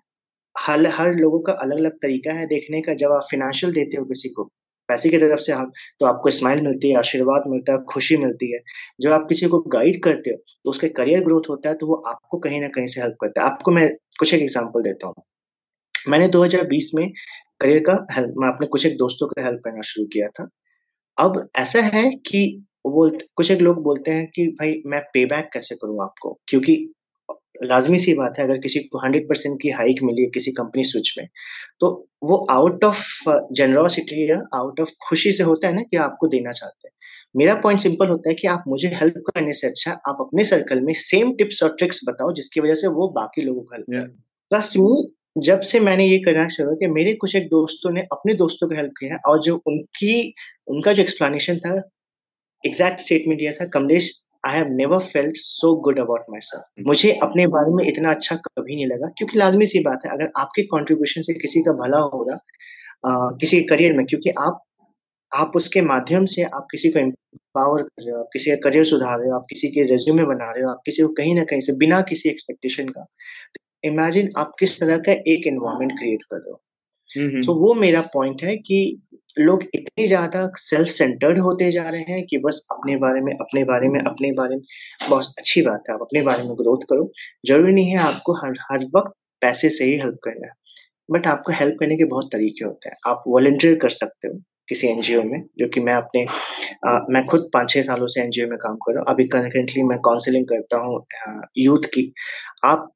हर हर लोगों का अलग अलग तरीका है देखने का। जब आप फिनेंशियल देते हो किसी को पैसे की तरफ़ से आप तो आपको स्माइल मिलती है, आशीर्वाद मिलता है, खुशी मिलती है। जब आप किसी को गाइड करते हो तो उसके करियर ग्रोथ होता है तो वो आपको कहीं ना कहीं से हेल्प करता है। आपको मैं कुछ एक एग्ज़ाम्पल देता हूँ। मैंने 2020 में करियर का हेल्प मैं अपने कुछ एक दोस्तों का हेल्प करना शुरू किया था। अब ऐसा है कि वो, कुछ एक लोग बोलते हैं कि, भाई, मैं पे बैक कैसे करूँ आपको? क्योंकि लाजमी सी बात है अगर किसी को हंड्रेड परसेंट की हाइक मिली है किसी कंपनी स्विच में तो वो आउट ऑफ़ जनरोसिटी या आउट ऑफ़ खुशी से होता है ना कि आपको देना चाहते हैं। मेरा पॉइंट सिंपल होता है कि आप मुझे हेल्प करने से अच्छा आप अपने सर्कल में सेम टिप्स और ट्रिक्स बताओ जिसकी वजह से वो बाकी लोगों को हेल्प ट्रस्ट मी जब से मैंने ये करना शुरू कि मेरे कुछ एक दोस्तों ने अपने दोस्तों को हेल्प किया और जो उनकी उनका जो एक्सप्लेनेशन था एग्जैक्ट स्टेटमेंट दिया था Kamlesh I have never felt so good about myself मुझे अपने बारे में इतना अच्छा कभी नहीं लगा क्योंकि लाजमी सी बात है अगर आपके कॉन्ट्रीब्यूशन से किसी का भला हो रहा किसी के करियर में क्योंकि आप आप उसके माध्यम से आप किसी को एम्पावर कर रहे हो आप किसी का करियर सुधार रहे हो आप किसी के रेज्यूमे बना रहे हो आप किसी को कहीं ना कहीं से बिना किसी एक्सपेक्टेशन का इमेजिन आप किस तरह का एक एनवायरमेंट क्रिएट कर रहे हो। तो वो मेरा पॉइंट है कि लोग इतने ज़्यादा सेल्फ सेंटर्ड होते जा रहे हैं कि बस अपने बारे में अपने बारे में अपने बारे में। बहुत अच्छी बात है आप अपने बारे में ग्रोथ करो। ज़रूरी नहीं है आपको हर हर वक्त पैसे से ही हेल्प करना है। बट आपको हेल्प करने के बहुत तरीके होते हैं। आप वॉल्टियर कर सकते हो किसी एनजीओ में जो कि मैं अपने आ, मैं खुद पाँच छह सालों से एनजीओ में काम कर रहा हूँ। अभी करेंटली मैं काउंसलिंग करता हूँ यूथ की। आप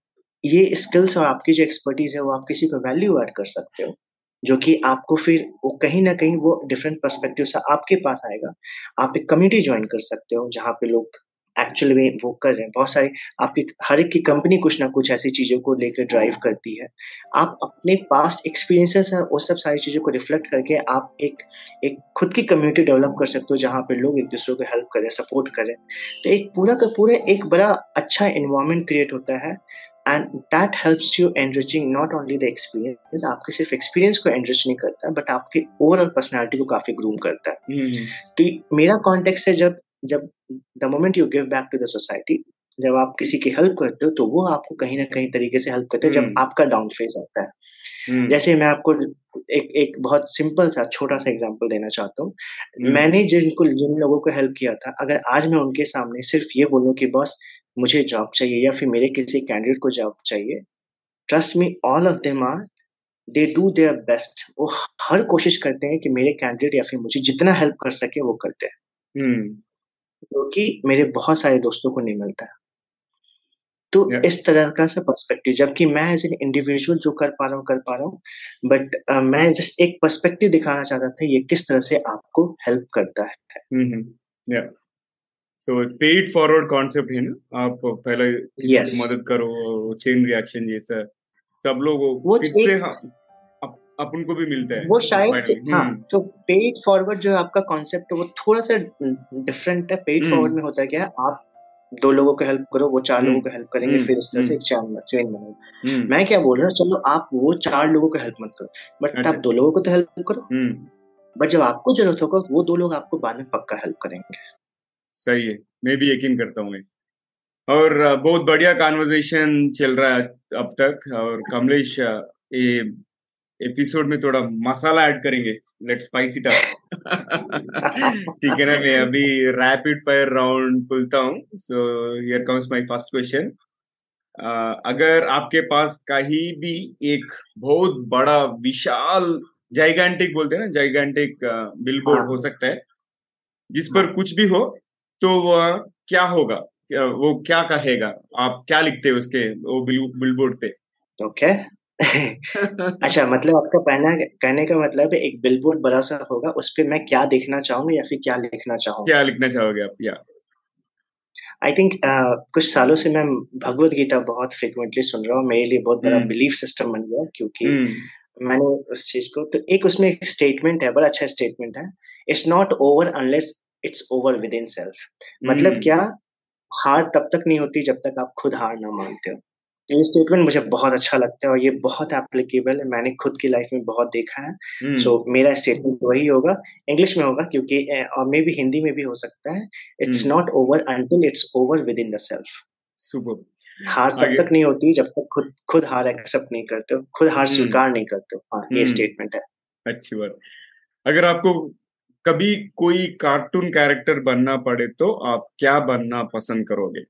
ये स्किल्स और आपकी जो एक्सपर्टीज है वो आप किसी को वैल्यू ऐड कर सकते हो। जो कि आपको फिर वो कहीं ना कहीं वो डिफरेंट परस्पेक्टिव से आपके पास आएगा। आप एक कम्युनिटी ज्वाइन कर सकते हो जहाँ पे लोग एक्चुअल में वो कर रहे हैं। बहुत सारी आपकी हर एक की कंपनी कुछ ना कुछ ऐसी चीज़ों को लेकर ड्राइव करती है। आप अपने पास्ट एक्सपीरियंसेस और वो सब सारी चीज़ों को रिफ्लेक्ट करके आप एक एक खुद की कम्युनिटी डेवलप कर सकते हो जहाँ पे लोग एक दूसरे को हेल्प करें सपोर्ट करें। तो एक पूरा का पूरा एक बड़ा अच्छा इन्वायरमेंट क्रिएट होता है। And that helps you enriching not only the experience आपके सिर्फ़ एक्सपीरियंस को एनरिच नहीं करता बट आपके ओवरऑल पर्सनैलिटी को काफ़ी ग्रूम करता है hmm. तो मेरा कॉन्टेक्स्ट है जब जब the moment you give back to the society जब आप किसी की हेल्प करते हो तो वो आपको कहीं ना कहीं तरीके से हेल्प करते हैं जब hmm. आपका डाउन फ़ेज़ आता है Hmm. जैसे मैं आपको एक एक बहुत सिंपल सा छोटा सा एग्जांपल देना चाहता हूँ hmm. मैंने जिनको जिन लोगों को हेल्प किया था अगर आज मैं उनके सामने सिर्फ़ ये बोलूँ कि बॉस मुझे जॉब चाहिए या फिर मेरे किसी कैंडिडेट को जॉब चाहिए trust me all of them are they do their best वो हर कोशिश करते हैं कि मेरे कैंडिडेट या फिर मुझे जितना हेल्प कर सके वो करते हैं hmm. जो कि मेरे बहुत सारे दोस्तों को नहीं मिलता है तो yeah. इस तरह का सा पर्सपेक्टिव जबकि मैं एज एन इंडिविजुअल जो कर पा रहा हूँ कर पा रहा हूँ बट uh, मैं जस्ट एक पर्सपेक्टिव दिखाना चाहता था ये किस तरह से आपको हेल्प करता है mm-hmm. yeah. So paid forward concept है ना? आप पहले yes. मदद करो चेन रिएक्शन जैसा। सब लोग वो फिर से हाँ, अपन को भी मिलता है। वो शायद हाँ हम्म। तो पेड फॉरवर्ड जो आपका कॉन्सेप्ट है वो थोड़ा सा डिफरेंट है। Paid forward hmm. में होता है क्या आप दो लोगों को हेल्प करो वो चार लोगों को हेल्प करेंगे फिर इस तरह से चैन चेन बनेगा। मैं क्या बोल रहा हूँ चलो आप वो चार लोगों को हेल्प मत करो। बट अच्छा। आप दो लोगों को तो हेल्प करो। बट जब आपको ज़रूरत होगा वो दो लोग आपको बाद में पक्का हेल्प करेंगे। सही है मैं भी यकीन करता हूँ और बहुत बढ़िया कॉन्वर्जेशन चल रहा है अब तक और कमलेश ये एपिसोड में थोड़ा मसाला ऐड करेंगे लेट स्पाइस इट ठीक है ना मैं अभी रैपिड फायर राउंड खुलता हूँ so here comes my first question अगर आपके पास कहीं भी एक बहुत बड़ा विशाल जाइगेंटिक बोलते हैं ना जाइगेंटिक बिलबोर्ड हाँ। हो सकता है जिस पर हाँ। कुछ भी हो तो वह क्या होगा? वो क्या कहेगा? आप क्या लिखते हैं उसके वो बिलबोर्ड पे? ओके <laughs> अच्छा मतलब आपका कहना कहने का मतलब है एक बिलबोर्ड बड़ा सा होगा उस पर मैं क्या देखना चाहूँगा या फिर क्या लिखना चाहूँगा? क्या लिखना चाहोगे आप? या। आई थिंक uh, कुछ सालों से मैं भगवत गीता बहुत फ्रिक्वेंटली सुन रहा हूँ मेरे लिए बहुत बड़ा बिलीफ. सिस्टम बन गया क्योंकि hmm. मैंने उस चीज़ को तो एक उसमें एक स्टेटमेंट है बड़ा अच्छा स्टेटमेंट है। It's not over unless it's over within self मतलब hmm. क्या? हार तब तक नहीं होती जब तक आप खुद हार ना मानते हो। ये स्टेटमेंट मुझे बहुत अच्छा लगता है और ये बहुत एप्लीकेबल है। मैंने खुद की लाइफ में बहुत देखा है। So hmm. so, मेरा स्टेटमेंट वही होगा। इंग्लिश में होगा क्योंकि और मे भी हिंदी में भी हो सकता है। It's not over until it's over within the self हार तब तक नहीं होती जब तक खुद खुद हार एक्सेप्ट नहीं करते हो। खुद हार hmm. स्वीकार नहीं करते हो। हाँ ये स्टेटमेंट है। अच्छी बात। अगर आपको कभी कोई कार्टून कैरेक्टर बनना पड़े तो आप क्या बनना पसंद करोगे?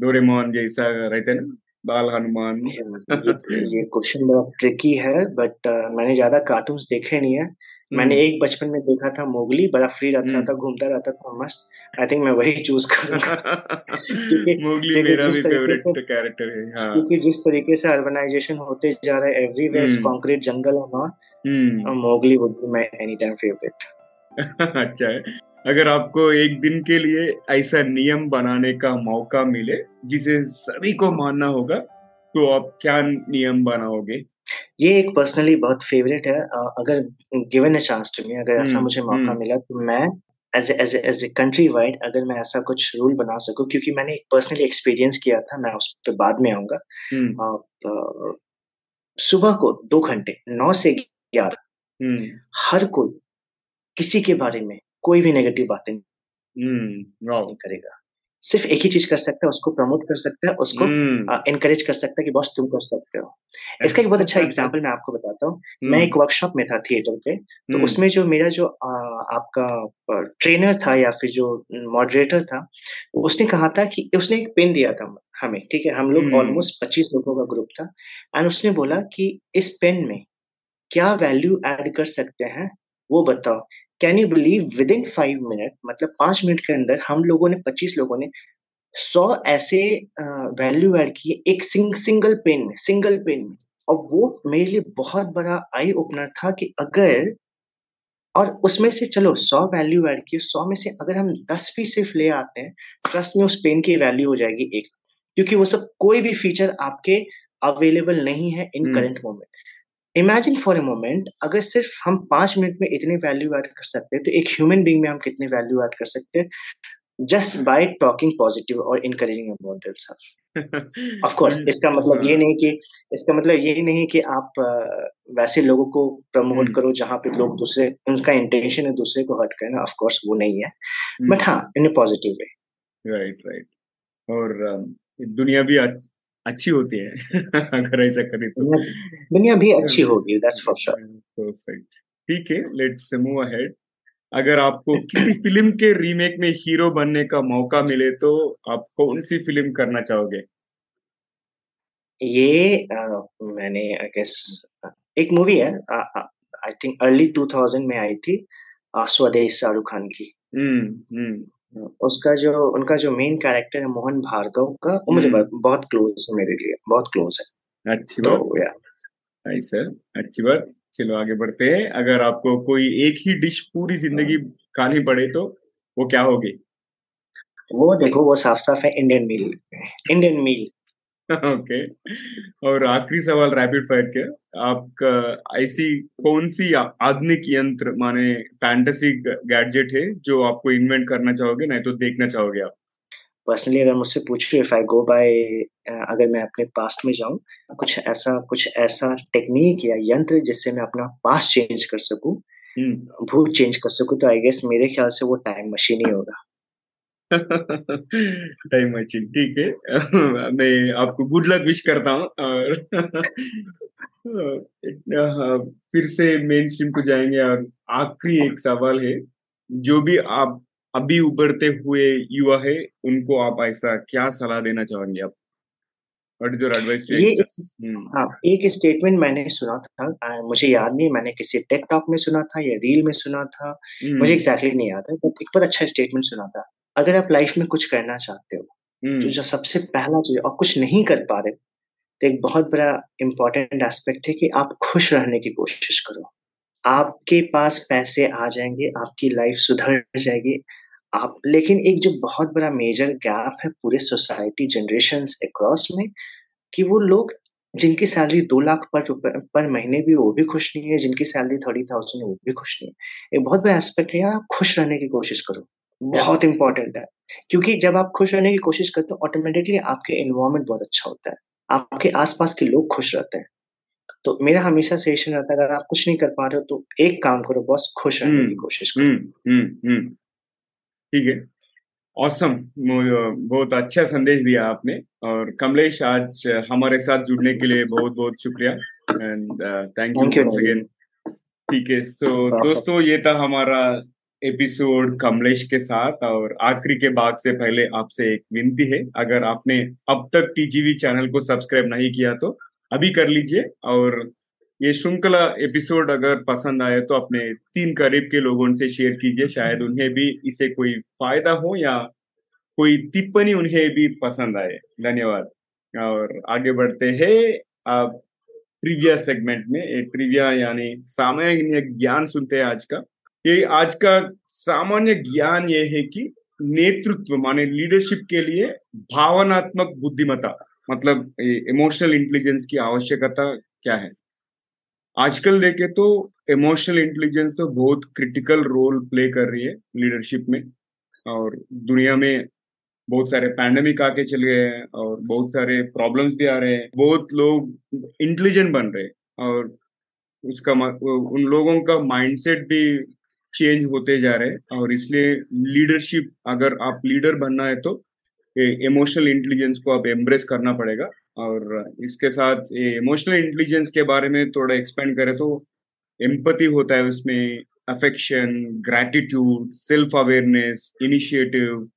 डोरेमोन जैसा रहते ना? बाल हनुमान। ये क्वेश्चन बड़ा ट्रिकी है बट uh, मैंने ज़्यादा कार्टून्स देखे नहीं है। मैंने हम्म। एक बचपन में देखा था मोगली बड़ा फ्री रहता हम्म। था घूमता रहता था मस्त। आई थिंक मैं वही चूज़ करूँगा। मोगली मेरा भी फेवरेट कैरेक्टर है हाँ। क्योंकि जिस तरीके से अर्बनाइजेशन होते जा रहा है एवरीवेयर कंक्रीट जंगल और Mowgli would be my any time favourite <laughs> अच्छा है। अगर आपको एक दिन के लिए ऐसा नियम बनाने का मौका मिले जिसे सभी को मानना होगा तो आप क्या नियम बनाओगे? ये एक पर्सनली बहुत फेवरेट है। अगर given a chance to me अगर ऐसा हम्म, मुझे मौका हम्म। मिला तो मैं as as as a country wide अगर मैं ऐसा कुछ रूल बना सकूँ क्योंकि मैंने एक पर्सनली एक्सपीरियंस किया था मैं उस पर बाद में आऊँगा। हम्म। सुबह को दो घंटे नौ से ग्यारह हर कोई किसी के बारे में कोई भी नेगेटिव बातें नहीं करेगा। सिर्फ़ एक ही चीज़ कर सकता है उसको प्रमोट कर सकता है उसको इनकरेज hmm. कर सकता है कि बॉस तुम कर सकते हो। इसका एक बहुत अच्छा एग्जांपल मैं आपको बताता हूँ। hmm. मैं एक वर्कशॉप में था थिएटर पे तो hmm. उसमें जो मेरा जो आ, आपका ट्रेनर था या फिर जो मॉडरेटर था उसने कहा था कि उसने एक पेन दिया था हमें ठीक है? हम लोग ऑलमोस्ट पच्चीस लोगों का ग्रुप था एंड उसने बोला कि इस पेन में क्या वैल्यू एड कर सकते हैं वो बताओ। Can you believe within five minute मतलब पाँच मिनट के अंदर हम लोगों ने पच्चीस लोगों ने सौ ऐसे वैल्यू ऐड किए एक सिंग, सिंगल पेन में सिंगल पेन में। और वो मेरे लिए बहुत बड़ा आई ओपनर था कि अगर और उसमें से चलो सौ वैल्यू ऐड किए सौ में से अगर हम दस भी सिर्फ़ ले आते हैं ट्रस्ट में उस पेन की वैल्यू हो जाएगी एक। क्योंकि वो सब कोई भी फीचर आपके अवेलेबल नहीं है in current moment imagine for a moment अगर सिर्फ़ हम पाँच मिनट में इतने वैल्यू ऐड कर सकते हैं तो एक ह्यूमन बींग में हम कितने वैल्यू ऐड कर सकते हैं? जस्ट बाय टॉकिंग पॉजिटिव और encouraging about themselves of course इसका मतलब ये नहीं कि इसका मतलब ये नहीं कि आप वैसे लोगों को प्रमोट hmm. करो जहाँ पे लोग दूसरे उनका इंटेंशन है दूसरे को हर्ट करना ऑफ़ कोर्स वो नहीं है। But hmm. हाँ in a positive way right right और दुनिया भी अच्छी होती है <laughs> अगर ऐसा करें तो। दुनिया भी अच्छी होगी दैट्स फॉर श्योर परफेक्ट ठीक है लेट्स मूव अहेड अगर आपको किसी फ़िल्म के रीमेक में हीरो बनने का मौका मिले तो आप कौन सी फ़िल्म करना चाहोगे? ये आ, मैंने आई गेस एक मूवी है आई थिंक अर्ली 2000 में आई थी स्वदेश शाहरुख खान की। हम्म हम्म। उसका जो उनका जो मेन कैरेक्टर है मोहन भार्गव का वो मुझे हम्म। बहुत क्लोज है मेरे लिए बहुत क्लोज है। अच्छी तो, बात या सर अच्छी बात। चलो आगे बढ़ते हैं। अगर आपको कोई एक ही डिश पूरी ज़िंदगी खानी पड़े तो वो क्या होगी? वो देखो वो साफ़ साफ़ है Indian meal Indian meal okay और आखिरी सवाल रैपिड फायर के। आपका ऐसी कौन सी आधुनिक यंत्र माने फैंटेसी गैजेट है जो आपको इन्वेंट करना चाहोगे नहीं तो देखना चाहोगे आप? पर्सनली अगर मुझसे पूछो इफ़ आई गो बाय अगर मैं अपने पास्ट में जाऊँ कुछ ऐसा कुछ ऐसा टेक्निक या यंत्र जिससे मैं अपना पास्ट चेंज कर सकूँ हम्म। भूत चेंज कर सकूँ तो आई गेस मेरे ख्याल से वो टाइम मशीन ही होगा। <laughs> टाइम मशीन ठीक है? <laughs> मैं आपको गुड लक विश करता हूँ और <laughs> फिर से मेन स्ट्रीम को जाएँगे और आखिरी एक सवाल है जो भी आप अभी उभरते हुए युवा है उनको आप ऐसा क्या सलाह देना चाहेंगे आप? What is your advice to ये हाँ एक स्टेटमेंट मैंने सुना था आ, मुझे याद नहीं मैंने किसी टेक टॉक में सुना था या रील में सुना था. मुझे एग्जैक्टली exactly नहीं याद है बट एक बहुत अच्छा स्टेटमेंट सुना था। अगर आप लाइफ में कुछ करना चाहते हो. तो जो सबसे पहला चीज़ और कुछ नहीं कर पा रहे तो एक बहुत बड़ा इंपॉर्टेंट एस्पेक्ट है कि आप खुश रहने की कोशिश करो। आपके पास पैसे आ जाएँगे आपकी लाइफ सुधर जाएगी। आप लेकिन एक जो बहुत बड़ा मेजर गैप है पूरे सोसाइटी जनरेशन अक्रॉस में कि वो लोग जिनकी सैलरी दो लाख पर पर महीने भी वो भी खुश नहीं है जिनकी सैलरी थर्टी थाउज़ेंड है वो भी खुश नहीं है। एक बहुत बड़ा एस्पेक्ट है यार आप खुश रहने की कोशिश करो। बहुत इंपॉर्टेंट है। क्योंकि जब आप खुश रहने की कोशिश करते हो ऑटोमेटिकली आपके इन्वायरमेंट बहुत अच्छा होता है। आपके आसपास के लोग खुश रहते हैं। तो मेरा हमेशा सजेशन रहता है अगर आप कुछ नहीं कर पा रहे हो तो एक काम करो बस खुश रहने की हम्म, कोशिश करो। हम्म, हम्म, ठीक है। औसम बहुत अच्छा संदेश दिया आपने। और कमलेश आज हमारे साथ जुड़ने के लिए बहुत बहुत शुक्रिया एंड थैंक यू अगेन ठीक है सो दोस्तों ये था हमारा एपिसोड कमलेश के साथ और आखिरी के बाद से पहले आपसे एक विनती है। अगर आपने अब तक टीजीवी चैनल को सब्सक्राइब नहीं किया तो अभी कर लीजिए और ये श्रृंखला एपिसोड अगर पसंद आए तो अपने तीन करीब के लोगों से शेयर कीजिए। शायद उन्हें भी इसे कोई फ़ायदा हो या कोई टिप्पणी उन्हें भी पसंद आए। धन्यवाद। और आगे बढ़ते हैं। आप ट्रिविया सेगमेंट में। ट्रिविया यानी सामान्य ज्ञान सुनते हैं आज का। ये आज का सामान्य ज्ञान ये है कि नेतृत्व, माने लीडरशिप के लिए भावनात्मक बुद्धिमत्ता मतलब इमोशनल इंटेलिजेंस की आवश्यकता क्या है? आजकल देखे तो इमोशनल इंटेलिजेंस तो बहुत क्रिटिकल रोल प्ले कर रही है लीडरशिप में और दुनिया में बहुत सारे पैंडमिक आके चले गए हैं और बहुत सारे प्रॉब्लम्स भी आ रहे हैं। बहुत लोग इंटेलिजेंट बन रहे हैं और उसका उन लोगों का माइंडसेट भी चेंज होते जा रहे हैं और इसलिए लीडरशिप अगर आप लीडर बनना है तो इमोशनल इंटेलिजेंस को आप एम्ब्रेस करना पड़ेगा और इसके साथ इमोशनल इंटेलिजेंस के बारे में थोड़ा एक्सपेंड करें तो एम्पति होता है उसमें affection gratitude self awareness initiative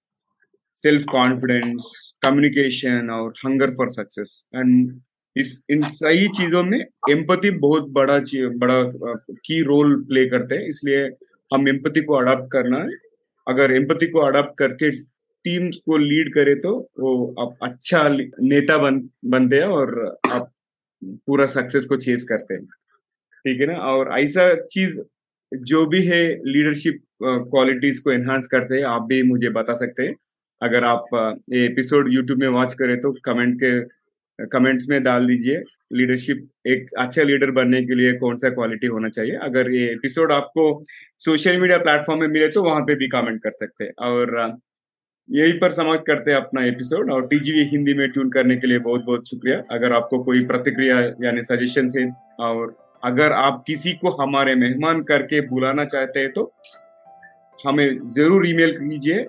self confidence communication और हंगर फॉर सक्सेस एंड इस, इन सही चीज़ों में एम्पति बहुत बड़ा बड़ा की रोल प्ले करते हैं। इसलिए हम एम्पति को अडॉप्ट करना है। अगर एम्पति को अडॉप्ट करके टीम्स को लीड करे तो वो आप अच्छा नेता बन, बनते हैं और आप पूरा सक्सेस को चेस करते हैं। ठीक है ना? और ऐसा चीज़ जो भी है लीडरशिप क्वालिटीज को एनहांस करते हैं, आप भी मुझे बता सकते हैं। अगर आप ये एपिसोड यूट्यूब में वॉच करें तो कमेंट के कमेंट्स में डाल दीजिए। लीडरशिप एक अच्छा लीडर बनने के लिए कौन सा क्वालिटी होना चाहिए? अगर ये एपिसोड आपको सोशल मीडिया प्लेटफॉर्म में मिले तो वहाँ पे भी कमेंट कर सकते हैं। और यही पर समाप्त करते हैं अपना एपिसोड और टीजीवी हिंदी में ट्यून करने के लिए बहुत बहुत शुक्रिया। अगर आपको कोई प्रतिक्रिया यानी सजेशन है और अगर आप किसी को हमारे मेहमान करके बुलाना चाहते हैं तो हमें ज़रूर ईमेल कीजिए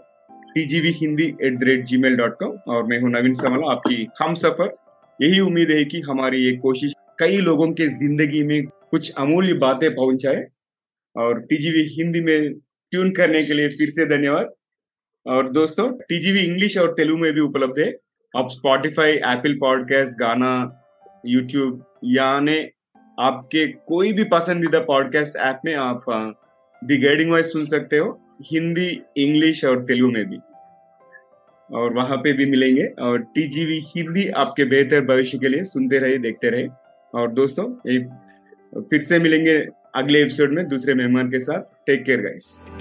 TGV Hindi at the rate Gmail dot com और मैं हूँ नवीन समला, आपकी हम सफ़र यही उम्मीद है कि हमारी ये कोशिश कई लोगों के ज़िंदगी में कुछ अमूल्य बातें पहुँचाए और टीजीवी हिंदी में ट्यून करने के लिए फिर से धन्यवाद। और दोस्तों टीजीवी इंग्लिश और तेलुगु में भी उपलब्ध है। आप Spotify Apple podcast Gaana YouTube यानी आपके कोई भी पसंदीदा पॉडकास्ट ऐप में आप दी गाइडिंग वाइज सुन सकते हो। हिंदी इंग्लिश और तेलुगु में भी। और वहाँ पे भी मिलेंगे। और टीजीवी हिंदी आपके बेहतर भविष्य के लिए सुनते रहे देखते रहे और दोस्तों फिर से मिलेंगे अगले एपिसोड में दूसरे मेहमान के साथ। Take care guys